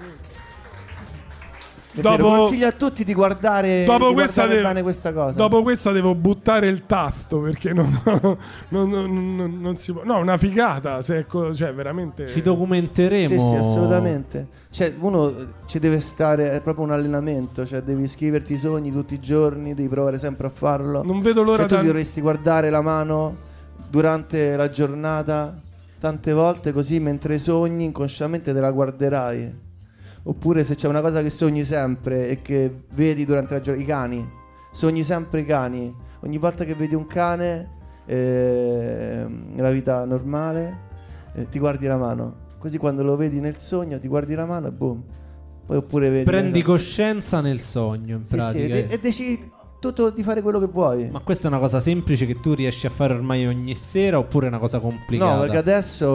vero, Dopo- consiglio a tutti di guardare, Dopo di questa, guardare devo, bene questa cosa. dopo questa devo buttare il tasto perché [LAUGHS] non, non- non- non- non si può. No, una figata. Se è co- cioè, veramente. Ci documenteremo. Sì, sì, assolutamente. Cioè, uno ci deve stare, è proprio un allenamento, cioè devi scriverti i sogni tutti i giorni, devi provare sempre a farlo. Non vedo l'ora Cioè, tu da- ti dovresti guardare la mano durante la giornata tante volte così mentre sogni inconsciamente te la guarderai. Oppure se c'è una cosa che sogni sempre e che vedi durante la giornata, i cani. Sogni sempre i cani. Ogni volta che vedi un cane ehm, nella vita normale eh, ti guardi la mano. Così quando lo vedi nel sogno ti guardi la mano e boom. Poi oppure vedi Prendi coscienza nel sogno, in Sì, sì, pratica. e, de- e decidi tutto di fare quello che vuoi. Ma questa è una cosa semplice che tu riesci a fare ormai ogni sera oppure è una cosa complicata? No, perché adesso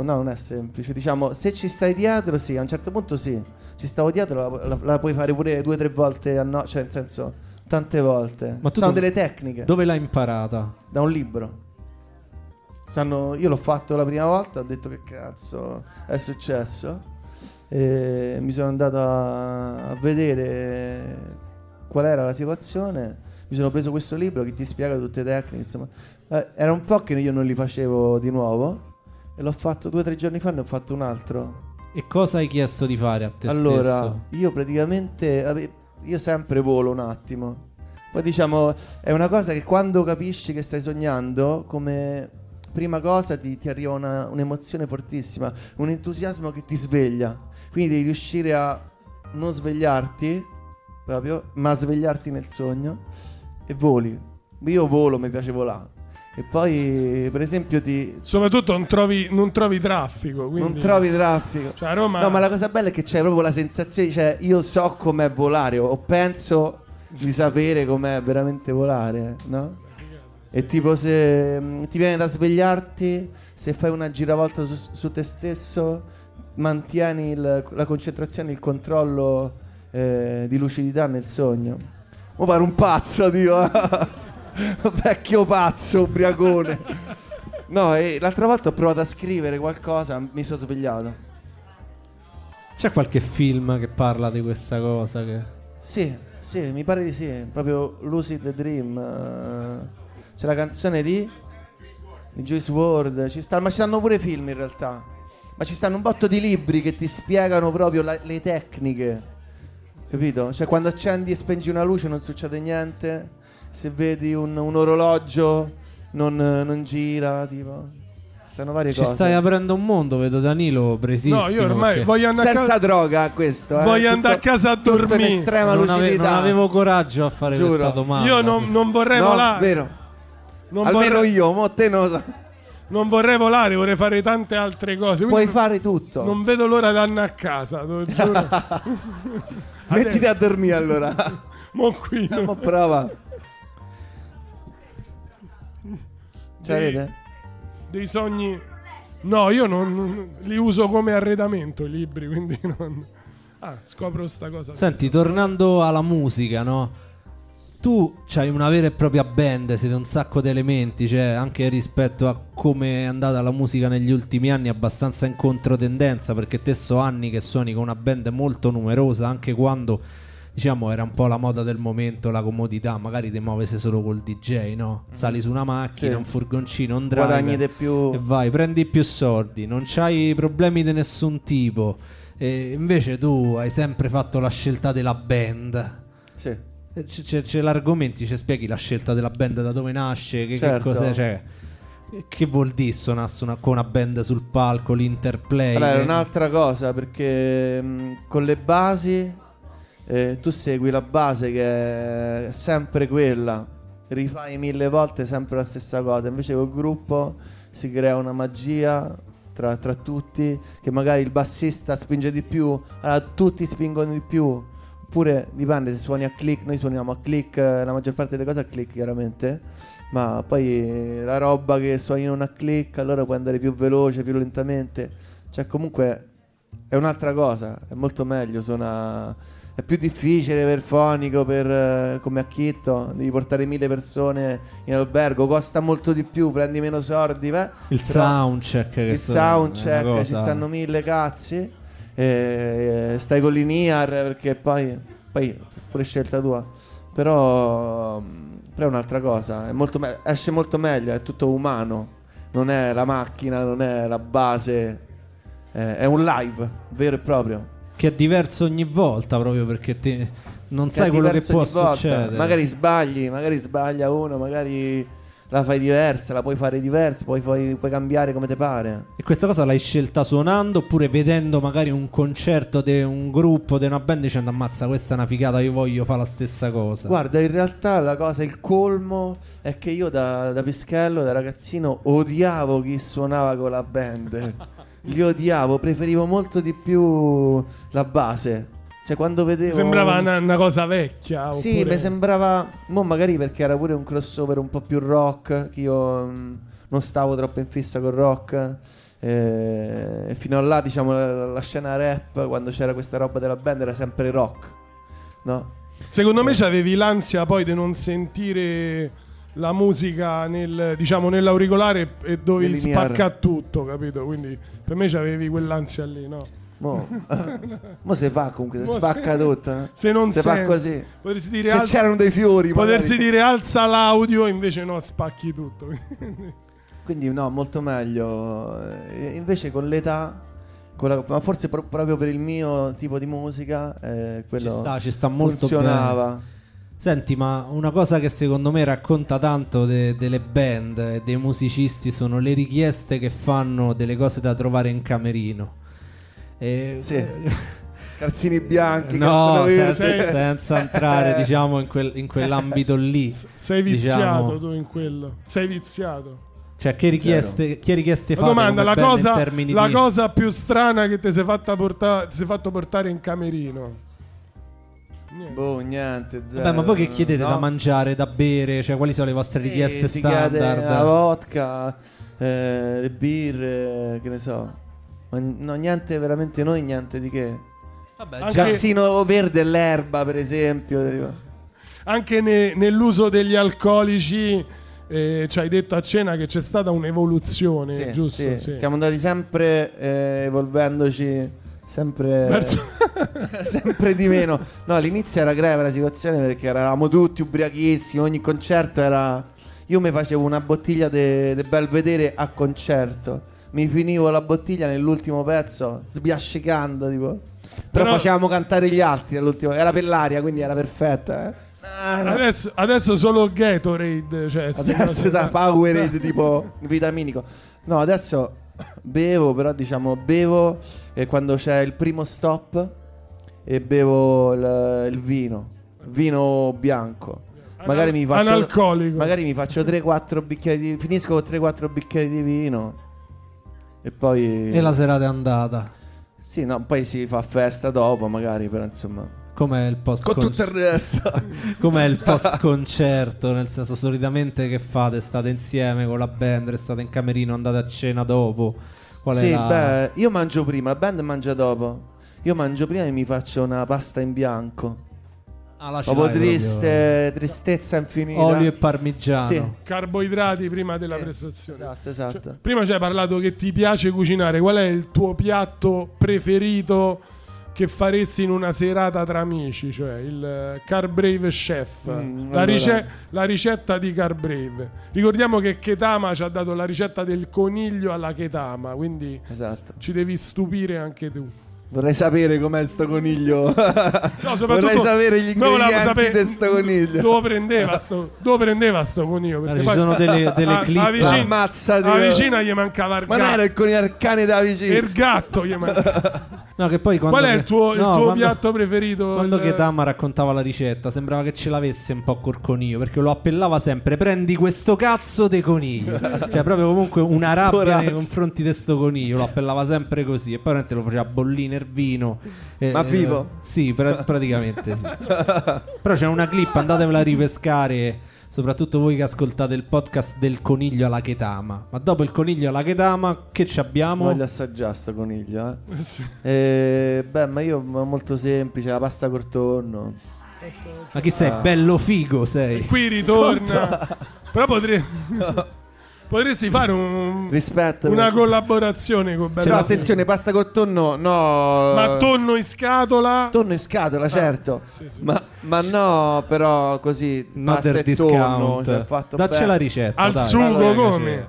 no, non è semplice. Diciamo, se ci stai dietro, sì, a un certo punto sì. Ci stavo dietro, la, la- la puoi fare pure due o tre volte a no, cioè nel senso, tante volte. Ma tu Sono dove- delle tecniche Dove l'hai imparata? da un libro. Sanno, io l'ho fatto la prima volta, ho detto che cazzo è successo. E mi sono andato a, a vedere qual era la situazione. Mi sono preso questo libro che ti spiega tutte le tecniche. Insomma, Eh, era un po' che io non li facevo di nuovo. E l'ho fatto due o tre giorni fa, ne ho fatto un altro. E cosa hai chiesto di fare a te allora, stesso? io praticamente io sempre volo un attimo. Poi diciamo, è una cosa che quando capisci che stai sognando, come prima cosa ti, ti arriva una- un'emozione fortissima, un entusiasmo che ti sveglia. Quindi devi riuscire a non svegliarti proprio, ma svegliarti nel sogno e voli. Io volo, mi piace volare. E poi, per esempio, ti, Soprattutto non trovi, non trovi traffico. Quindi... non trovi traffico. Cioè, Roma. No, ma la cosa bella è che c'è proprio la sensazione, cioè io so com'è volare o penso di sapere com'è veramente volare, no? E tipo se mm, ti viene da svegliarti, se fai una giravolta su, su te stesso, mantieni il- la concentrazione, il controllo eh, di lucidità nel sogno. Mo pare un pazzo, Dio. [LAUGHS] [LAUGHS] Vecchio pazzo, ubriacone. No, e l'altra volta ho provato a scrivere qualcosa, mi sono svegliato. C'è qualche film che parla di questa cosa? Che... Sì, sì, mi pare di sì. Proprio Lucid Dream. eh, c'è la canzone di, di Joyce Ward. Ci sta, ma ci stanno pure film in realtà. Ma ci stanno un botto di libri che ti spiegano proprio la- le tecniche. Capito? Cioè, quando accendi e spengi una luce non succede niente. Se vedi un, un orologio non, non gira. Tipo. Stanno varie Ci cose. stai aprendo un mondo, vedo Danilo presissimo. No, io ormai perché voglio andare a Senza casa. droga questo. eh. Voglio Tutto- andare a casa a in dormire. estrema non, ave- lucidità. non avevo coraggio a fare Giuro. questa domanda. Io non, non vorrei No, volare. vero. Non Almeno vorrei, io, mo te non so. non vorrei volare, vorrei fare tante altre cose. Puoi fare tutto. Non vedo l'ora di andare a casa, te lo giuro. [LAUGHS] Mettiti a dormire allora. [LAUGHS] Mo qui. no. Mo prova. Ce Dei- l'avete? dei sogni. No, io non, non- li uso come arredamento i libri, [LAUGHS] quindi non. Ah, scopro sta cosa. Senti, tornando alla musica, no? Tu c'hai una vera e propria band, siete un sacco di elementi, cioè anche rispetto a come è andata la musica negli ultimi anni, abbastanza in controtendenza, perché te so anni che suoni con una band molto numerosa, anche quando diciamo era un po' la moda del momento, la comodità, magari ti muovese solo col DJ, no? Sali su una macchina, Sì. un furgoncino, un driver Guadagni di più. e vai, prendi più soldi, non c'hai problemi di nessun tipo. E invece tu hai sempre fatto la scelta della band. Sì. E c- C'è, c'è l'argomento, ci spieghi la scelta della band, da dove nasce, che, che Certo. cos'è, cioè, che vuol dire suonasse una- con una band sul palco, l'interplay? Allora, è che- un'altra cosa perché mh, con le basi eh, tu segui la base che è sempre quella, rifai mille volte sempre la stessa cosa, invece col gruppo si crea una magia tra, tra tutti che magari il bassista spinge di più, allora tutti spingono di più. Oppure dipende se suoni a click, noi suoniamo a click, eh, la maggior parte delle cose a click chiaramente, ma poi la roba che suoni non a click allora puoi andare più veloce, più lentamente, cioè comunque è un'altra cosa, è molto meglio, suona... è più difficile per fonico, per, eh, come a Chitto, devi portare mille persone in albergo, costa molto di più, prendi meno soldi, beh, il soundcheck. Che il soundcheck, ci stanno mille cazzi. e stai con l'INIAR perché poi, poi pure scelta tua. Però, però è un'altra cosa. Molto me- esce molto meglio, è tutto umano. Non è la macchina, non è la base. È, è un live vero e proprio. Che è diverso ogni volta proprio perché te non Che sai quello che può volta. succedere. Magari sbagli, magari sbaglia uno, magari la fai diversa, la puoi fare diversa, poi puoi, puoi cambiare come ti pare. E questa cosa l'hai scelta suonando oppure vedendo magari un concerto di un gruppo, di una band dicendo ammazza questa è una figata, io voglio fare la stessa cosa. Guarda, in realtà la cosa, il colmo è che io da, da pischello, da ragazzino, odiavo chi suonava con la band. [LAUGHS] Li odiavo, preferivo molto di più la base. Cioè, quando vedevo. Sembrava una, una cosa vecchia. Sì, oppure- mi sembrava. Mo magari perché era pure un crossover un po' più rock. Che io mm, non stavo troppo in fissa col rock. eh, E fino a là, diciamo, la, la scena rap, quando c'era questa roba della band, era sempre rock. No? Secondo me c'avevi l'ansia poi di non sentire la musica nel, diciamo, nell'auricolare e dovevi spaccare tutto, capito? Quindi per me c'avevi quell'ansia lì, no? Mo, [LAUGHS] mo se fa comunque, si Mo spacca se- tutto. eh. Se non Se fa così. Potresti dire, Se alza- c'erano dei fiori, potersi magari. dire alza l'audio, invece no, spacchi tutto. [LAUGHS] Quindi no, molto meglio. Invece con l'età, con la- ma forse pro- proprio per il mio tipo di musica, eh, quello Ci sta, ci sta molto funzionava. Senti, ma una cosa che secondo me racconta tanto de- delle band e dei musicisti sono le richieste che fanno delle cose da trovare in camerino. E- Sì. [LAUGHS] Calzini bianchi, no, senza, senza entrare diciamo in, quel- in quell'ambito lì. [LAUGHS] Sei viziato Diciamo. tu in quello. Sei viziato. Cioè, che richieste, che richieste La fate domanda, la cosa, la di... cosa più strana che ti sei, ti sei fatto portare in camerino? Niente. Boh, niente, zero. Vabbè, ma voi che chiedete No. da mangiare, da bere? Cioè, quali sono le vostre Sì, richieste si chiede standard? La vodka, eh, le birre, che ne so. No, niente, veramente noi, niente di che. Vabbè, Anche- Calzino verde e l'erba, per esempio. Anche ne- nell'uso degli alcolici, eh, ci hai detto a cena che c'è stata un'evoluzione, Sì, giusto? sì, Sì. Siamo andati sempre eh, evolvendoci sempre, Verso- [LAUGHS] sempre di meno. No, all'inizio era grave la situazione perché eravamo tutti ubriachissimi. Ogni concerto era. Io mi facevo una bottiglia di Belvedere a concerto. Mi finivo la bottiglia nell'ultimo pezzo, sbiascicando, tipo. Però, Però- facevamo cantare gli altri nell'ultimo. Era per l'aria, quindi era perfetta. Eh. No, no. Adesso, adesso solo Gatorade. Cioè, Adesso sa Powerade tipo vitaminico. No, adesso bevo, però diciamo bevo eh, quando c'è il primo stop e bevo il, il vino, vino bianco. Magari mi faccio Analcolico. Magari mi faccio 3-4 bicchieri di finisco con 3-4 bicchieri di vino e poi E la serata è andata. Sì, no, poi si fa festa dopo, magari, però insomma. Com'è il post Con tutto il resto. Com'è il post concerto? Nel senso, solitamente che fate? State insieme con la band, restate in camerino, andate a cena dopo? Qual è sì, la... beh, io mangio prima, la band mangia dopo. Io mangio prima e mi faccio una pasta in bianco. Ah, proprio. triste, tristezza infinita. Olio e parmigiano. Sì. Carboidrati prima della Sì, prestazione. Esatto, esatto. Cioè, prima ci hai parlato che ti piace cucinare. Qual è il tuo piatto preferito che faresti in una serata tra amici? Cioè il eh, Car Brave Chef. Mm, la, rice- la ricetta di Car Brave. Ricordiamo che Ketama ci ha dato la ricetta del coniglio alla Ketama. Quindi Esatto. ci devi stupire anche tu. Vorrei sapere com'è sto coniglio. No, [LAUGHS] soprattutto Vorrei sapere gli ingredienti sapere di sto coniglio. Dove prendeva sto, dove prendeva sto coniglio? Allora, Perché ci poi sono delle, delle a- clip. a vicino- Ammazza, alla Dio. vicina gli mancava il Ma non era gatto. il coniglio il cane da vicino. Il gatto gli mancava. [LAUGHS] No, che poi quando Qual è che- il tuo, il no, tuo quando- piatto preferito? Quando Il- Ketama raccontava la ricetta, sembrava che ce l'avesse un po' col coniglio, perché lo appellava sempre: prendi questo cazzo di coniglio. [LAUGHS] cioè, proprio comunque una rabbia Coraggio. nei confronti di sto coniglio. Lo appellava sempre così. E poi veramente lo faceva bollire nel vino. Eh, Ma eh, vivo? Sì, pra- [LAUGHS] praticamente sì. Però c'è una clip, andatevela a ripescare. Soprattutto voi che ascoltate il podcast del coniglio alla Ketama. Ma dopo il coniglio alla Ketama, che ci abbiamo? Voglio assaggiare sto coniglio, eh. Sì. Eh, beh, ma io molto semplice, la pasta col tonno. Ma chi sei? Ah. Bello figo sei. Qui ritorna. Però potre- [LAUGHS] potresti fare un- Rispetto. una collaborazione con Però Bello attenzione, pasta col tonno, no. Ma tonno in scatola. Tonno in scatola, certo. sì, sì. Ma, ma no, però così. Not pasta del e tonno, discount. cioè, fatto Dacci bene. la ricetta. Al dai. sugo come?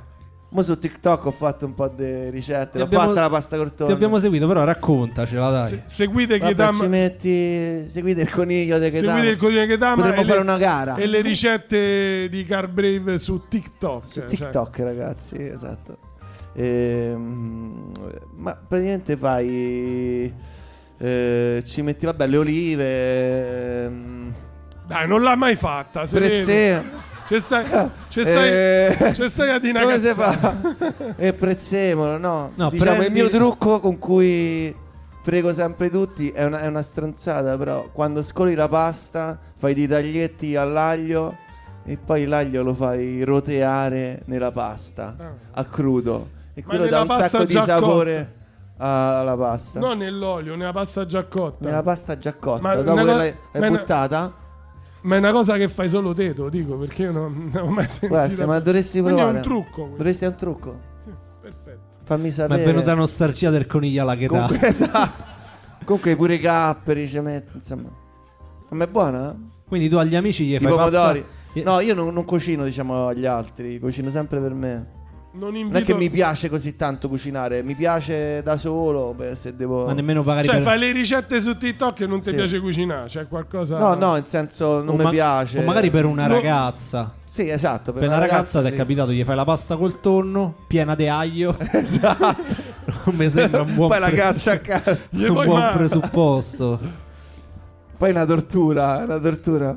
Mo su TikTok ho fatto un po' di ricette. Ti L'ho abbiamo- fatta la pasta col tonno. Ti abbiamo seguito, però raccontacela, dai. Se- seguite Vabbè, Ketama. ci metti. Seguite il coniglio di Ketama. Seguite il codice Ketama Potremmo e fare le- una gara. E le ricette di Car Brave su TikTok. Su cioè. TikTok, ragazzi, esatto. Ehm, ma praticamente fai. eh, ci metti, vabbè, le olive. ehm, Dai, non l'ha mai fatta. se vede. prezzemolo. C'è stai, c'è stai, Eh, c'è stai a dire una Come si fa? e prezzemolo, no? No, diciamo prendi- il mio trucco con cui frego sempre tutti è una, è una stronzata, però quando scoli la pasta fai dei taglietti all'aglio e poi l'aglio lo fai roteare nella pasta Ah. a crudo e Ma quello nella dà un sacco di sapore alla pasta. Non nell'olio, nella pasta già cotta. Nella pasta già cotta, Ma dopo una che l'hai, ma l'hai buttata, Ma è una cosa che fai solo te, te lo dico, perché io non, non ho mai sentito. essere, ma dovresti Quindi provare. è un trucco. questo. Dovresti è un trucco. Sì, perfetto. fammi Ma sapere. è venuta nostalgia del coniglio alla che dà. Comunque, [LAUGHS] esatto. Comunque pure i capperi ci metto, insomma. Ma è buona? eh? Quindi tu agli amici gli I fai pomodori. pasta- No, io non, non cucino, diciamo, agli altri, cucino sempre per me. Non Non è invito... che mi piace così tanto cucinare, mi piace da solo, beh, se devo... Ma nemmeno magari Cioè, per... fai le ricette su TikTok e non ti Sì. piace cucinare, c'è qualcosa... No, no, nel senso non o mi ma- piace. O magari per una No. ragazza. Sì, esatto, Per una ragazza ti è sì. capitato, gli fai la pasta col tonno, piena di aglio. [LAUGHS] Esatto. [LAUGHS] non mi sembra un buon, Poi la pre- caccia a casa. [LAUGHS] Un buon presupposto. Poi una tortura, una tortura.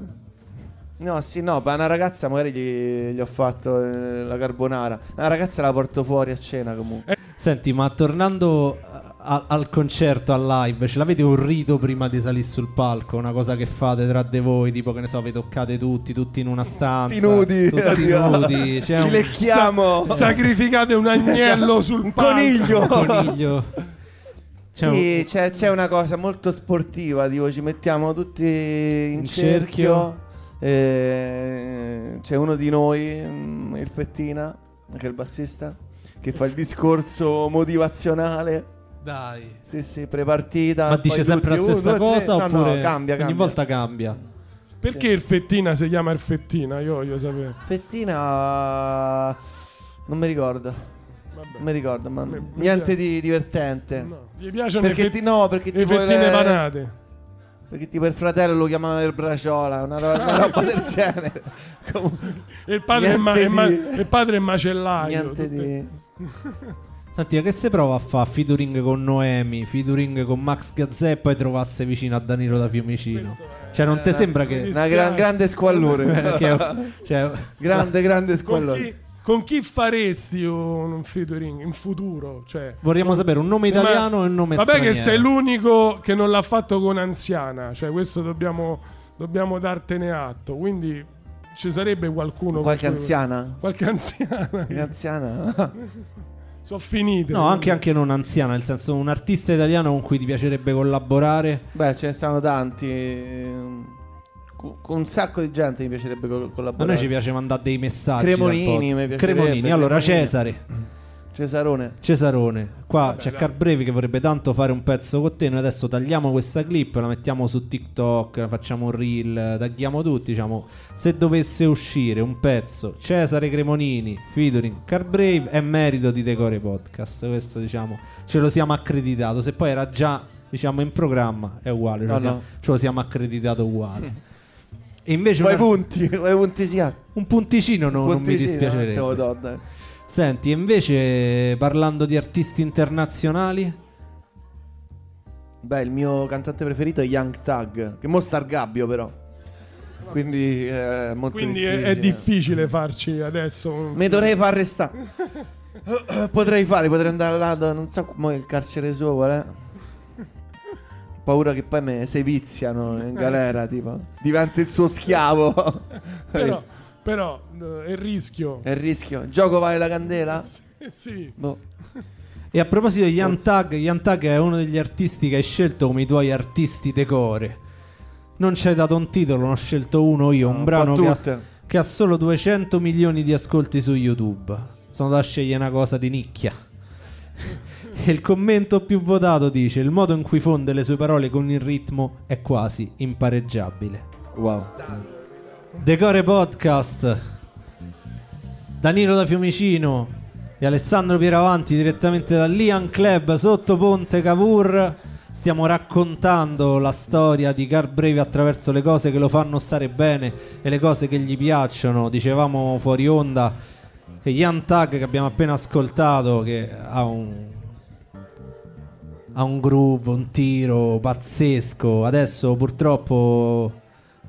No, sì, no, per una ragazza magari gli, gli ho fatto eh, la carbonara. Una ragazza la porto fuori a cena comunque. Senti, ma tornando a- al concerto, al live, ce l'avete un rito prima di salire sul palco? Una cosa che fate tra di voi, tipo che ne so, vi toccate tutti, tutti in una stanza. Tutti nudi. Tutti nudi. C'è Ci un lecchiamo. Sacrificate un agnello sul Un palco. coniglio. coniglio. C'è sì, c'è, c'è una cosa molto sportiva, tipo ci mettiamo tutti in, In cerchio. E c'è uno di noi, mm, il Fettina, che è il bassista, che fa il discorso motivazionale. Dai. Sì, sì, prepartita. Ma dice sempre la stessa uno, cosa No, oppure no, cambia, ogni cambia. volta cambia? Perché il fettina si chiama il fettina? Io voglio sapere. Fettina non mi ricordo. Vabbè. Non mi ricordo, ma Mi- mi niente piace. di divertente. No, gli piacciono Perché le, ti fet- no, perché le fettine le- panate. Perché tipo il fratello lo chiamava il braciola, una, ro- una roba del [LAUGHS] genere. Comunque, E il padre, è, ma- è ma- di- il padre è macellaio. niente tutte- di Senti, che si prova a fare featuring con Noemi, featuring con Max Gazzè e poi trovasse vicino a Danilo da Fiumicino? Cioè, non ti Eh, sembra mi che... una gran- grande squallore. [LAUGHS] cioè, grande grande Con squallore. chi, con chi faresti un, featuring in futuro? Cioè, vorremmo sapere un nome Ma- italiano e un nome Vabbè straniero. che sei l'unico che non l'ha fatto con anziana, cioè questo dobbiamo, dobbiamo dartene atto, quindi ci sarebbe qualcuno... Qualche cui- anziana. Qualche anziana. Che anziana. [LAUGHS] Sono finite. No, anche, anche non anziana, nel senso un artista italiano con cui ti piacerebbe collaborare. Beh, ce ne stanno tanti. Con un sacco di gente mi piacerebbe co- A collaborare. noi ci piace mandare dei messaggi. Cremonini, mi piacerebbe, Cremonini. Allora, Cremonini. Cesare. Cesarone. Cesarone, qua Vabbè, c'è. Carbrevi che vorrebbe tanto fare un pezzo con te. Noi adesso tagliamo questa clip, la mettiamo su TikTok, facciamo un reel, tagliamo tutti. Diciamo, se dovesse uscire un pezzo Cesare Cremonini featuring Carbrave è merito di Decore Podcast. Questo diciamo ce lo siamo accreditato. Se poi era già diciamo in programma è uguale, ce, No, lo, siamo, no. ce lo siamo accreditato uguale. [LAUGHS] E invece Poi una- punti, [LAUGHS] poi punti si ha. un punticino no- non mi Punticino, dispiacerebbe. te lo do, dai. Senti, invece parlando di artisti internazionali, Beh, il mio cantante preferito è Young Tag, che mo sta al gabbio però. Quindi è molto Quindi è, difficile. è difficile farci adesso Mi dovrei far restare. [LAUGHS] potrei fare, potrei andare là, non so mo il carcere suo qual è. Paura che poi me seviziano in galera, tipo. Diventa il suo schiavo. [LAUGHS] Però, però eh, è il rischio. È il rischio. Il gioco vale la candela? [LAUGHS] Eh, sì. Boh. e a proposito di Young Tag, Young Tag è uno degli artisti che hai scelto come i tuoi artisti decore. Non ci hai dato un titolo, ne ho scelto uno io, un po' brano che ha, che ha solo 200 milioni di ascolti su YouTube. Sono da scegliere una cosa di nicchia. [LAUGHS] E il commento più votato dice: Il modo in cui fonde le sue parole con il ritmo è quasi impareggiabile. Wow. Decore Podcast Danilo da Fiumicino e Alessandro Pieravanti direttamente dall'Ian Club sotto Ponte Cavour stiamo raccontando la storia di Car Brave attraverso le cose che lo fanno stare bene e le cose che gli piacciono dicevamo fuori onda che Ian Tag che abbiamo appena ascoltato che ha un ha un groove, un tiro pazzesco adesso purtroppo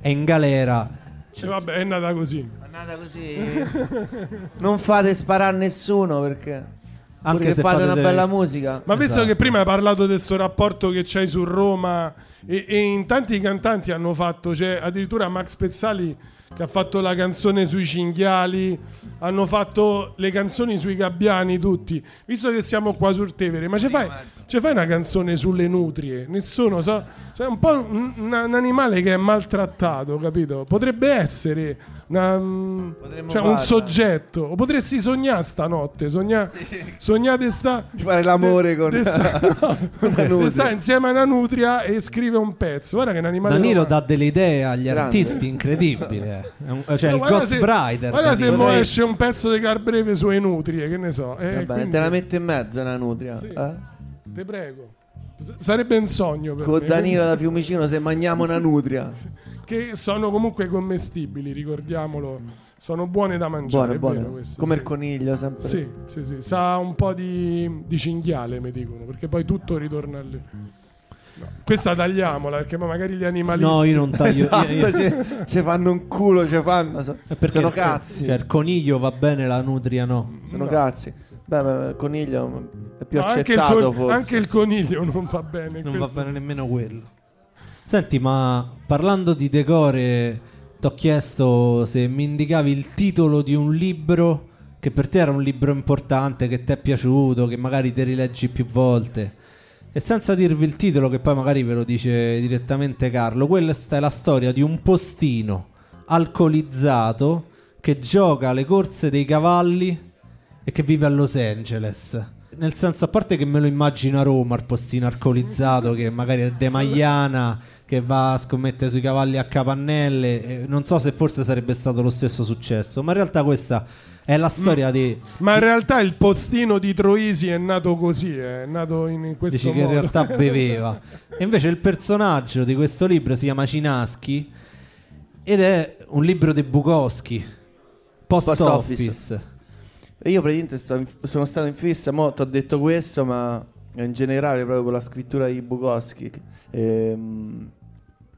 è in galera E vabbè, è nata così. È nata così. [LAUGHS] non fate sparare a nessuno perché. Anche se fate, fate una delle- bella musica. Ma visto Esatto. che prima hai parlato del suo rapporto che c'hai su Roma E, e in tanti cantanti hanno fatto, cioè addirittura Max Pezzali che ha fatto la canzone sui cinghiali, hanno fatto le canzoni sui gabbiani tutti. Visto che siamo qua sul Tevere, ma ci fai, ci fai una canzone sulle nutrie? Nessuno sa. Cioè, è un po' un, un- animale che è maltrattato, capito? Potrebbe essere una- Potremmo cioè, un soggetto. O potresti sognare stanotte. Sogna, Sognate sta. Di fare l'amore con de sta- [LAUGHS] no, una de nutria. sta insieme a una nutria e scrive un pezzo. Guarda che è un animale. Danilo dà delle idee agli Grande. artisti un- cioè, No, il Ghost se- Rider. Guarda se mo esce un pezzo di car breve sulle nutrie, che ne so. Eh, Vabbè, quindi- te la metto in mezzo una nutria. Sì. eh? Te prego. S- Sarebbe un sogno per Con me. Danilo da Fiumicino se mangiamo una nutria. [LAUGHS] Che sono comunque commestibili, ricordiamolo. Sono buone da mangiare. Vero buono. questo, Come sì. il coniglio, sempre. Sì, sì, sì. Sa un po' di, di cinghiale, mi dicono, perché poi tutto ritorna lì. No, Questa tagliamola, perché magari gli animalisti... No, io non taglio. Esatto, io- io- ci, fanno un culo, ci fanno. so- Eh, perché sono cazzi. Cioè, il coniglio va bene, la nutria no. sono No. cazzi. Beh, ma il coniglio è più No, anche, il accettato con- forse. anche il coniglio non va bene. Non va questo- bene nemmeno quello. Senti, ma parlando di decore, ti ho chiesto se mi indicavi il titolo di un libro che per te era un libro importante, che ti è piaciuto, che magari ti rileggi più volte. E senza dirvi il titolo, che poi magari ve lo dice direttamente Carlo, questa è la storia di un postino alcolizzato che gioca alle corse dei cavalli e che vive a Los Angeles. Nel senso, a parte che me lo immagino a Roma, il postino alcolizzato che magari è de Maiana, che va a scommettere sui cavalli a capannelle. non so se forse sarebbe stato lo stesso successo, ma in realtà questa è la storia di. Ma in realtà il postino di Troisi è nato così, eh, è nato in, in questo Dici che in modo. realtà [LAUGHS] beveva. E invece il personaggio di questo libro si chiama Cinaschi ed è un libro di Bukowski, Post, Post Office. Office. E io praticamente sto in- sono stato in fissa, mo ti ho detto questo, ma in generale proprio con la scrittura di Bukowski. Ehm,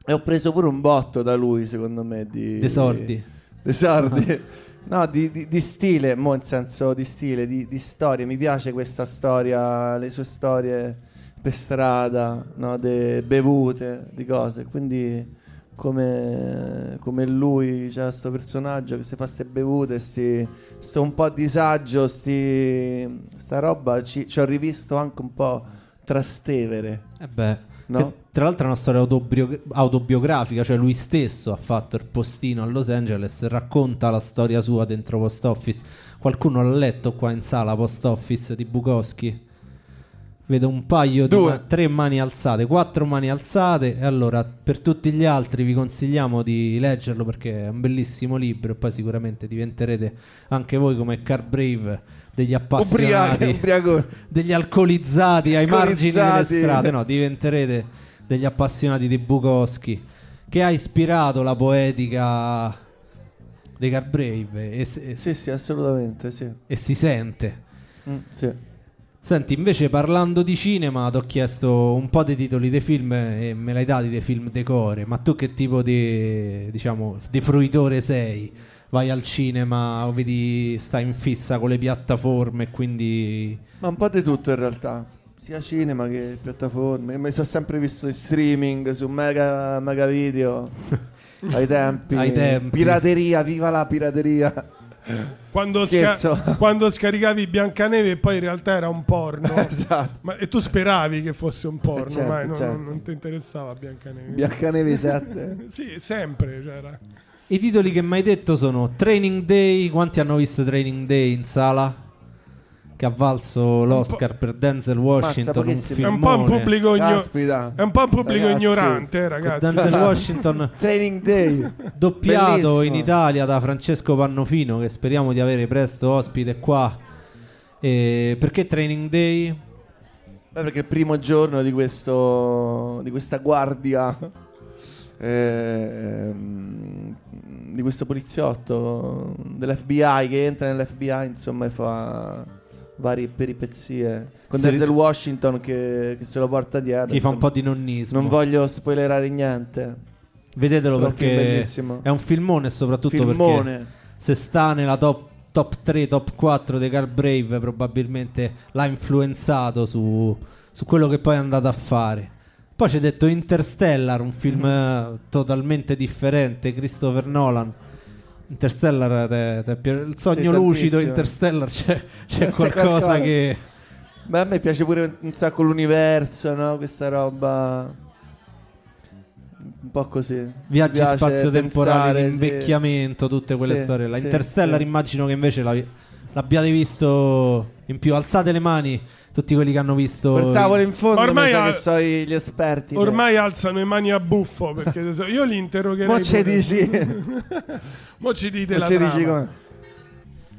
E, ho preso pure un botto da lui, secondo me, di... De sordi. De sordi. No, di, di- di stile, mo in senso di stile, di, di storia. Mi piace questa storia, le sue storie per strada, no, de bevute, di cose. Quindi come, come lui, c'è questo personaggio che si fa ste bevute, sti, sto un po' a disagio, sti, sta roba, ci, ci ho rivisto anche un po' Trastevere, Eh beh, no? tra l'altro è una storia autobio- autobiografica, cioè lui stesso ha fatto il postino a Los Angeles, racconta la storia sua dentro Post Office. Qualcuno l'ha letto qua in sala Post Office di Bukowski? Vedo un paio di Due. ma- tre mani alzate, quattro mani alzate. E allora, per tutti gli altri, vi consigliamo di leggerlo perché è un bellissimo libro. E poi sicuramente diventerete anche voi come Car Brave degli appassionati ubriaco. [LAUGHS] degli alcolizzati ai margini delle strade, no, diventerete degli appassionati di Bukowski che ha ispirato la poetica dei Carbrave e, e- Sì, sì, assolutamente, sì. e si sente. Mm, sì. Senti, invece parlando di cinema, ti ho chiesto un po' dei titoli dei film e me l'hai dati dei film decore, ma tu che tipo di, diciamo, di fruitore sei? Vai al cinema o vedi, stai in fissa con le piattaforme quindi... Ma un po' di tutto in realtà, sia cinema che piattaforme. Mi sono sempre visto in streaming su Mega, Mega Video [LAUGHS] ai tempi. Ai tempi. Pirateria, viva la pirateria. Quando, sca- [LAUGHS] quando scaricavi Biancaneve e poi in realtà era un porno. [LAUGHS] esatto. Ma, e tu speravi che fosse un porno, Eh, certo, ma non, certo. non ti interessava Biancaneve. Biancanevi 7. [LAUGHS] sì, sempre. cioè era- I titoli che mi hai detto sono Training Day. Quanti hanno visto Training Day in sala? Che ha valso l'Oscar per Denzel Washington. un. È un po' un pubblico, igno- è un po' un pubblico Ragazzi. ignorante, eh, Con ragazzi. Denzel Washington [LAUGHS] Training Day. doppiato Bellissimo. in Italia da Francesco Pannofino, che speriamo di avere presto ospite qua. E perché Training Day? Beh, perché il primo giorno di questo di questa guardia [LAUGHS] ehm, di questo poliziotto dell'FBI che entra nell'FBI insomma e fa varie peripezie con Se ri- Denzel Washington che, che se lo porta dietro Gli fa un po' di nonnismo. non voglio spoilerare niente Vedetelo Però perché bellissimo è un filmone e soprattutto perché filmone se sta nella top, top 3, top 4 dei Car Brave, probabilmente l'ha influenzato su, su quello che poi è andato a fare. Poi c'è detto Interstellar, un film eh, totalmente differente, Christopher Nolan. Interstellar, te- te il sogno lucido. Interstellar, c'è, c'è qualcosa qualcosa. che... Beh, a me piace pure un sacco l'universo, no? Questa roba. Un po' così. Viaggi spazio-temporali, pensare, sì. invecchiamento, tutte quelle Sì, storie là. sì, Interstellar immagino che invece la- l'abbiate visto in più. Alzate le mani tutti quelli che hanno visto... Quel tavolo in fondo Ormai ha- che i- gli esperti. Ormai alzano le mani a buffo perché io li interrogherei. Mo ci dici. [LAUGHS] Mo ci dite Mo la dici come.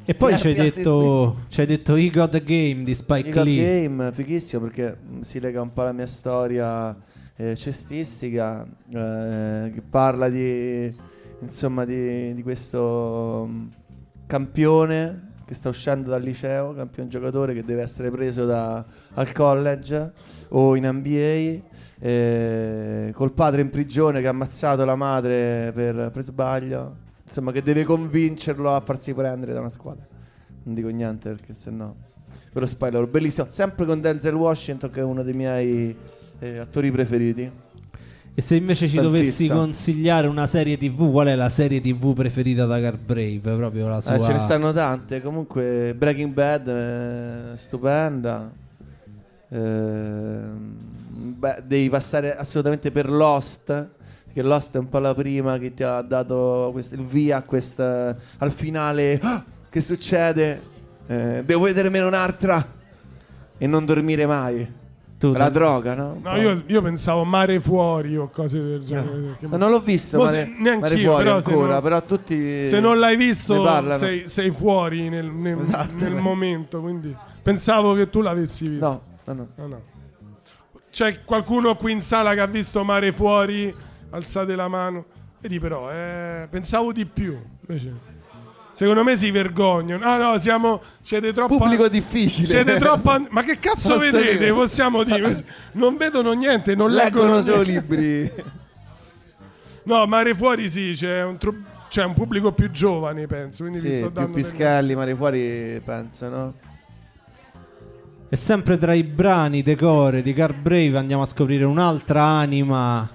E poi ci hai detto, ci hai detto He Got the Game di Spike Got Lee. Game, fighissimo perché si lega un po' alla mia storia eh, cestistica, eh, che parla di, insomma, di, di questo mh, campione che sta uscendo dal liceo, campione giocatore che deve essere preso da- al college o in NBA. eh, col padre in prigione che ha ammazzato la madre per, per sbaglio, insomma, che deve convincerlo a farsi prendere da una squadra. Non dico niente perché sennò. Però spoiler, bellissimo. Sempre con Denzel Washington, che è uno dei miei eh, attori preferiti. E se invece ci dovessi fissa. consigliare una serie TV, qual è la serie TV preferita da Garbrave? Proprio la sua... Eh, ce ne stanno tante. Comunque, Breaking Bad, eh, stupenda. Ehm, beh, devi passare assolutamente per Lost. Perché Lost è un po' la prima che ti ha dato questo- il via a questa, al finale. "Ah, che succede? Eh, devo vederne un'altra e non dormire mai. Tu- la droga, no? No, io, io pensavo mare fuori o cose del genere. che- No, non l'ho visto, ma Mare fuori però se ancora, non- però tutti Se non l'hai visto, sei, sei fuori nel, nel- Esatto. nel momento. Quindi pensavo che tu l'avessi visto. No, no, no. No, no. C'è qualcuno qui in sala che ha visto mare fuori? Alzate la mano. Vedi, però, eh, pensavo di più. Invece, secondo me si vergognano. Ah, no, siamo. Siete troppo. Pubblico difficile. Siete troppo. an- Ma che cazzo [LAUGHS] Posso vedete? dire? Possiamo dire. [LAUGHS] Non vedono niente, non leggono, Leggono solo niente. libri. [LAUGHS] No, Mare Fuori sì, c'è un, tru- c'è un pubblico più giovane, penso. Quindi vi sì, sto più pischelli, mare fuori, penso, no? E sempre tra i brani decore di Garbrave andiamo a scoprire un'altra anima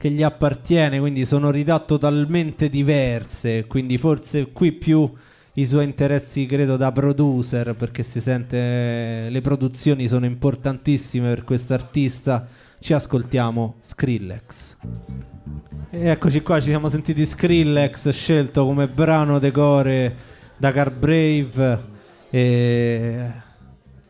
che gli appartiene, quindi sonorità totalmente diverse, quindi forse qui più i suoi interessi credo da producer perché si sente le produzioni sono importantissime per quest'artista. Ci ascoltiamo Skrillex. E eccoci qua, ci siamo sentiti Skrillex scelto come brano decore da Garbrave e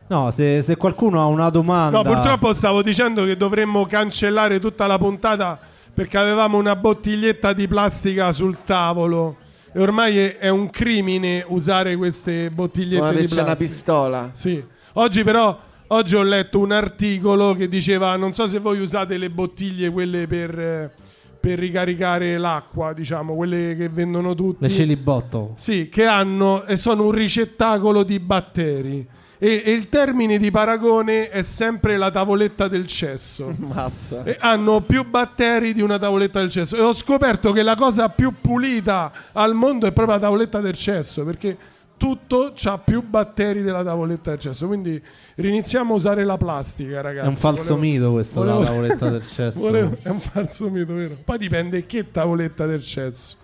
No, se, se qualcuno ha una domanda No, purtroppo stavo dicendo che dovremmo cancellare tutta la puntata perché avevamo una bottiglietta di plastica sul tavolo. E ormai è, è un crimine usare queste bottigliette Come di plastica. una pistola. Sì. Oggi però oggi ho letto un articolo che diceva non so se voi usate le bottiglie quelle per, per ricaricare l'acqua, diciamo, quelle che vendono tutti. le chili bottle. Sì, che hanno e sono un ricettacolo di batteri. E, e il termine di paragone è sempre la tavoletta del cesso. [LAUGHS] Mazza. E hanno più batteri di una tavoletta del cesso. E ho scoperto che la cosa più pulita al mondo è proprio la tavoletta del cesso, perché tutto ha più batteri della tavoletta del cesso. Quindi riniziamo a usare la plastica, ragazzi. È un falso Volevo- mito questo, volevo- la tavoletta del [LAUGHS] cesso. volevo- è un falso mito, vero? Poi dipende che tavoletta del cesso.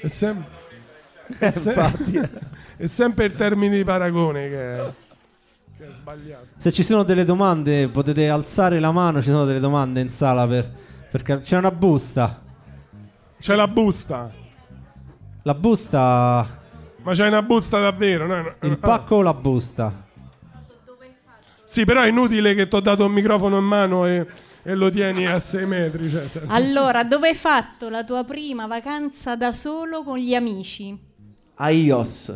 È, sem- è sem- Infatti. [LAUGHS] è sempre il termine di paragone che è, che è sbagliato. Se ci sono delle domande potete alzare la mano, ci sono delle domande in sala per, perché c'è una busta. C'è la busta. La busta, Ma c'è una busta davvero? no? il Ah. pacco o la busta? Sì, però è inutile che ti ho dato un microfono in mano e, e lo tieni a 6 metri. Cioè, se- Allora, dove hai fatto la tua prima vacanza da solo con gli amici? A Ios.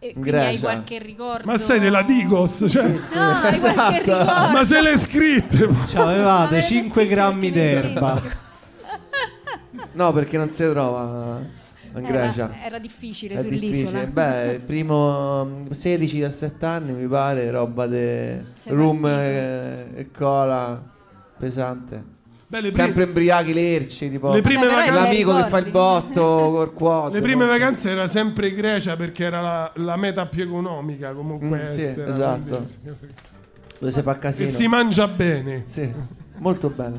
E In quindi hai Grecia. qualche ricordo? Ma sei della Digos? Cioè, No, hai qualche Esatto. ricordo? ma se le scritte? Cioè, avevate Avete 5 scritto grammi d'erba. No, perché non si trova in Grecia. Era, era difficile È sull'isola. difficile. Beh, il primo mm, 16-17 anni mi pare, roba partito. e, e cola pesante. Beh, le, pri- Sempre imbriachi lerci, tipo le prime vacanze, l'amico che fa il botto col quoto. le prime vacanze era sempre Grecia perché era la, la meta più economica comunque Mm, sì, esatto. Dove si fa E casino. si mangia bene. Sì. Molto bene.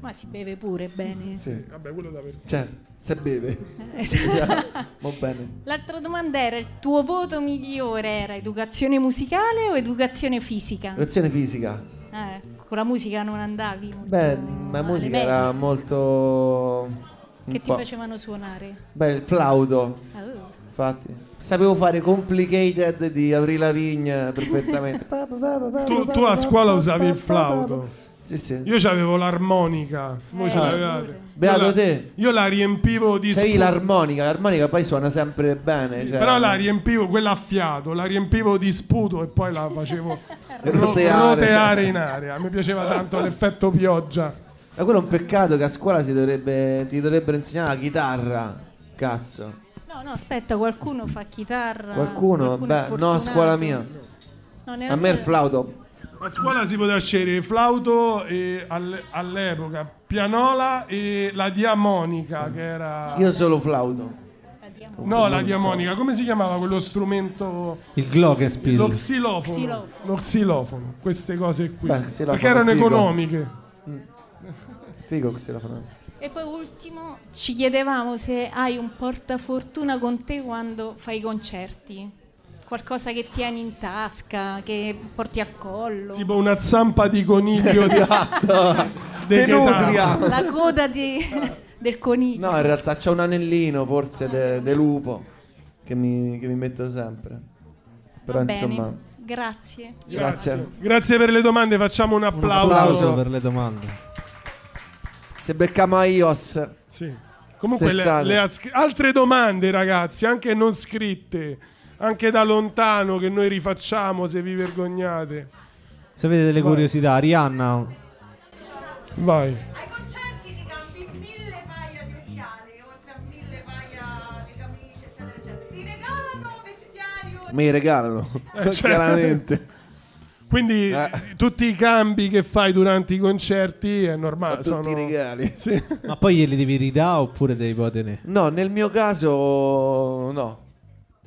Ma si beve pure bene. Sì. Vabbè, quello da per... Cioè, se beve. Eh, [LAUGHS] esatto. Cioè, va bene. L'altra domanda era: il tuo voto migliore era educazione musicale o educazione fisica? Lezione fisica. Eh, con la musica non andavi molto Beh, la musica medie. era molto... Che ti facevano suonare? Beh, il flauto. Oh. Infatti. Sapevo fare Complicated di Avril Lavigne perfettamente. Tu, tu a scuola usavi il flauto. Sì, sì. Io c'avevo l'armonica. Voi Eh, ce l'avevate. Beato Io la- te. Io la riempivo di C'avevi spu- l'armonica, l'armonica poi suona sempre bene. cioè- Però la riempivo, quella a fiato, la riempivo di sputo e poi la facevo ro- [LAUGHS] Roteare. roteare in aria. Mi piaceva tanto [LAUGHS] l'effetto pioggia. Ma quello è un peccato che a scuola si dovrebbe, ti dovrebbero insegnare la chitarra. Cazzo. No, no, aspetta, qualcuno fa chitarra. Qualcuno? è Beh, no, a scuola mia. No, A me il flauto. A scuola si poteva scegliere flauto e all- all'epoca pianola e la diamonica che era... Io solo flauto. No, la diamonica, come si chiamava quello strumento? Il Glockenspiel. Lo xilofono. Xilofono. Lo xilofono, queste cose qui. Beh, xilofono Perché erano figo. economiche. Figo che si la fanno. E poi ultimo ci chiedevamo se hai un portafortuna con te quando fai i concerti. Qualcosa che tieni in tasca, che porti al collo. Tipo una zampa di coniglio Esatto. dei De nutria. La coda di- [LAUGHS] del coniglio. No, in realtà c'è un anellino forse de, de lupo che mi, che mi metto sempre. Però Va bene, insomma, grazie. grazie. Grazie per le domande, facciamo un Un applauso. applauso. per le domande. Se becchiamo a iOS, Sì. Comunque le, le altre domande ragazzi, anche non scritte, anche da lontano che noi rifacciamo se vi vergognate. Se avete delle Vai. curiosità, Rihanna, Vai. Ai concerti ti cambi mille paia di occhiali, oltre a mille paia di camicie, eccetera, eccetera. Ti regalano vestiario. mi regalano. [LAUGHS] Eh. [LAUGHS] Chiaramente. Quindi Eh. tutti i cambi che fai durante i concerti è normale. Sono tutti sono- regali. Sì. ma poi glieli devi ridare oppure puoi tenere? No, nel mio caso no.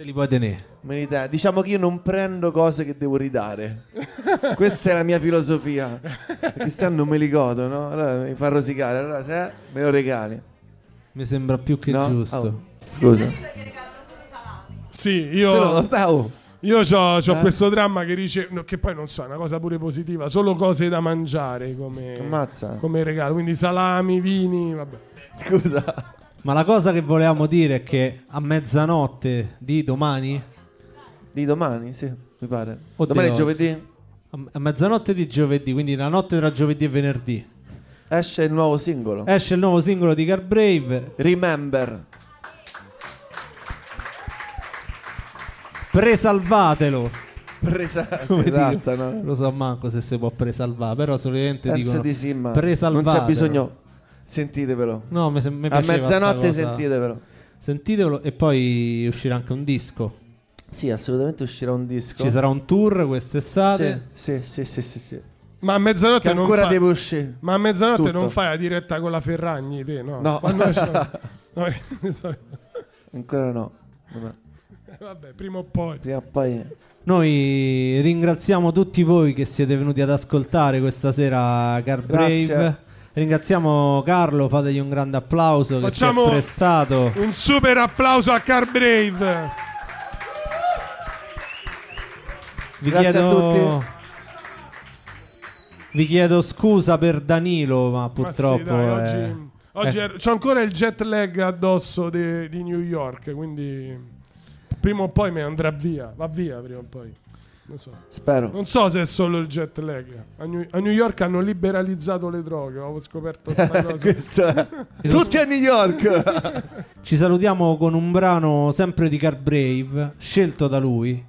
Te li puoi tenere. Me li dai. Diciamo che io non prendo cose che devo ridare. [LAUGHS] Questa è la mia filosofia. Perché se no non me li godo, no? Allora mi fa rosicare. Allora se me lo regali. Mi sembra più che No? giusto. Oh, scusa. Sì, io, Se no, vabbè, oh. io ho Eh? questo dramma che dice, no, che poi non so, è una cosa pure positiva, solo cose da mangiare come, come regalo, quindi salami, vini, vabbè. Scusa. Ma la cosa che volevamo dire è che a mezzanotte di domani, Di domani, sì, mi pare. Oddio. Domani è giovedì. a a mezzanotte di giovedì, quindi la notte tra giovedì e venerdì, Esce il nuovo singolo. esce il nuovo singolo di Carbrave, Remember. presalvatelo. Presa. [LAUGHS] Come esatto, no? Lo so manco se si può presalvare, però solitamente Penso dicono di sì, ma non presalvatelo. c'è bisogno. Sentitevelo. No, mi, mi A mezzanotte sentitevelo. Sentitevelo e poi uscirà anche un disco. Sì, assolutamente uscirà un disco. Ci sarà un tour quest'estate. Sì, sì, sì, sì, sì, sì. Ma a mezzanotte Che non ancora deve uscire. Ma a mezzanotte Tutto. non fai la diretta con la Ferragni, te, no? No. [LAUGHS] No, [LAUGHS] so- Ancora no. Vabbè, [LAUGHS] Vabbè, prima o poi. Prima o poi. Noi ringraziamo tutti voi che siete venuti ad ascoltare questa sera Carbrave. Grazie. Ringraziamo Carlo, fategli un grande applauso che Facciamo- si è prestato. Un super applauso a Car Brave. Vi Grazie a chiedo tutti. Vi chiedo scusa per Danilo, ma Ma sì, purtroppo dai, è- oggi, oggi eh. c'ho ancora il jet lag addosso de- di New York, quindi prima o poi mi andrà via. Va via prima o poi. Non so. Spero. Non so se è solo il jet lag. A New, a New York hanno liberalizzato le droghe. Ho scoperto questa [LAUGHS] cosa. [LAUGHS] Tutti a New York. [LAUGHS] Ci salutiamo con un brano sempre di Carbrave, scelto da lui.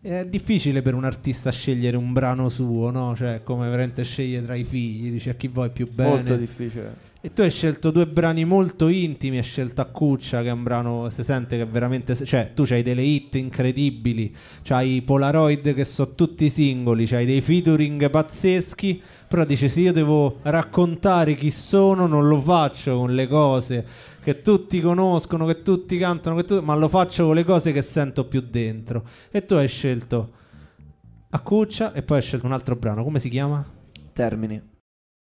È difficile per un artista scegliere un brano suo, no? Cioè, come veramente sceglie tra i figli, dice a chi vuoi più bene. Molto difficile. E tu hai scelto due brani molto intimi, hai scelto Accuccia che è un brano, si sente che veramente, cioè tu c'hai delle hit incredibili, c'hai i Polaroid che sono tutti singoli, c'hai dei featuring pazzeschi, però dici se io devo raccontare chi sono non lo faccio con le cose che tutti conoscono, che tutti cantano, che tu- ma lo faccio con le cose che sento più dentro. E tu hai scelto Accuccia e poi hai scelto un altro brano, come si chiama? Termini.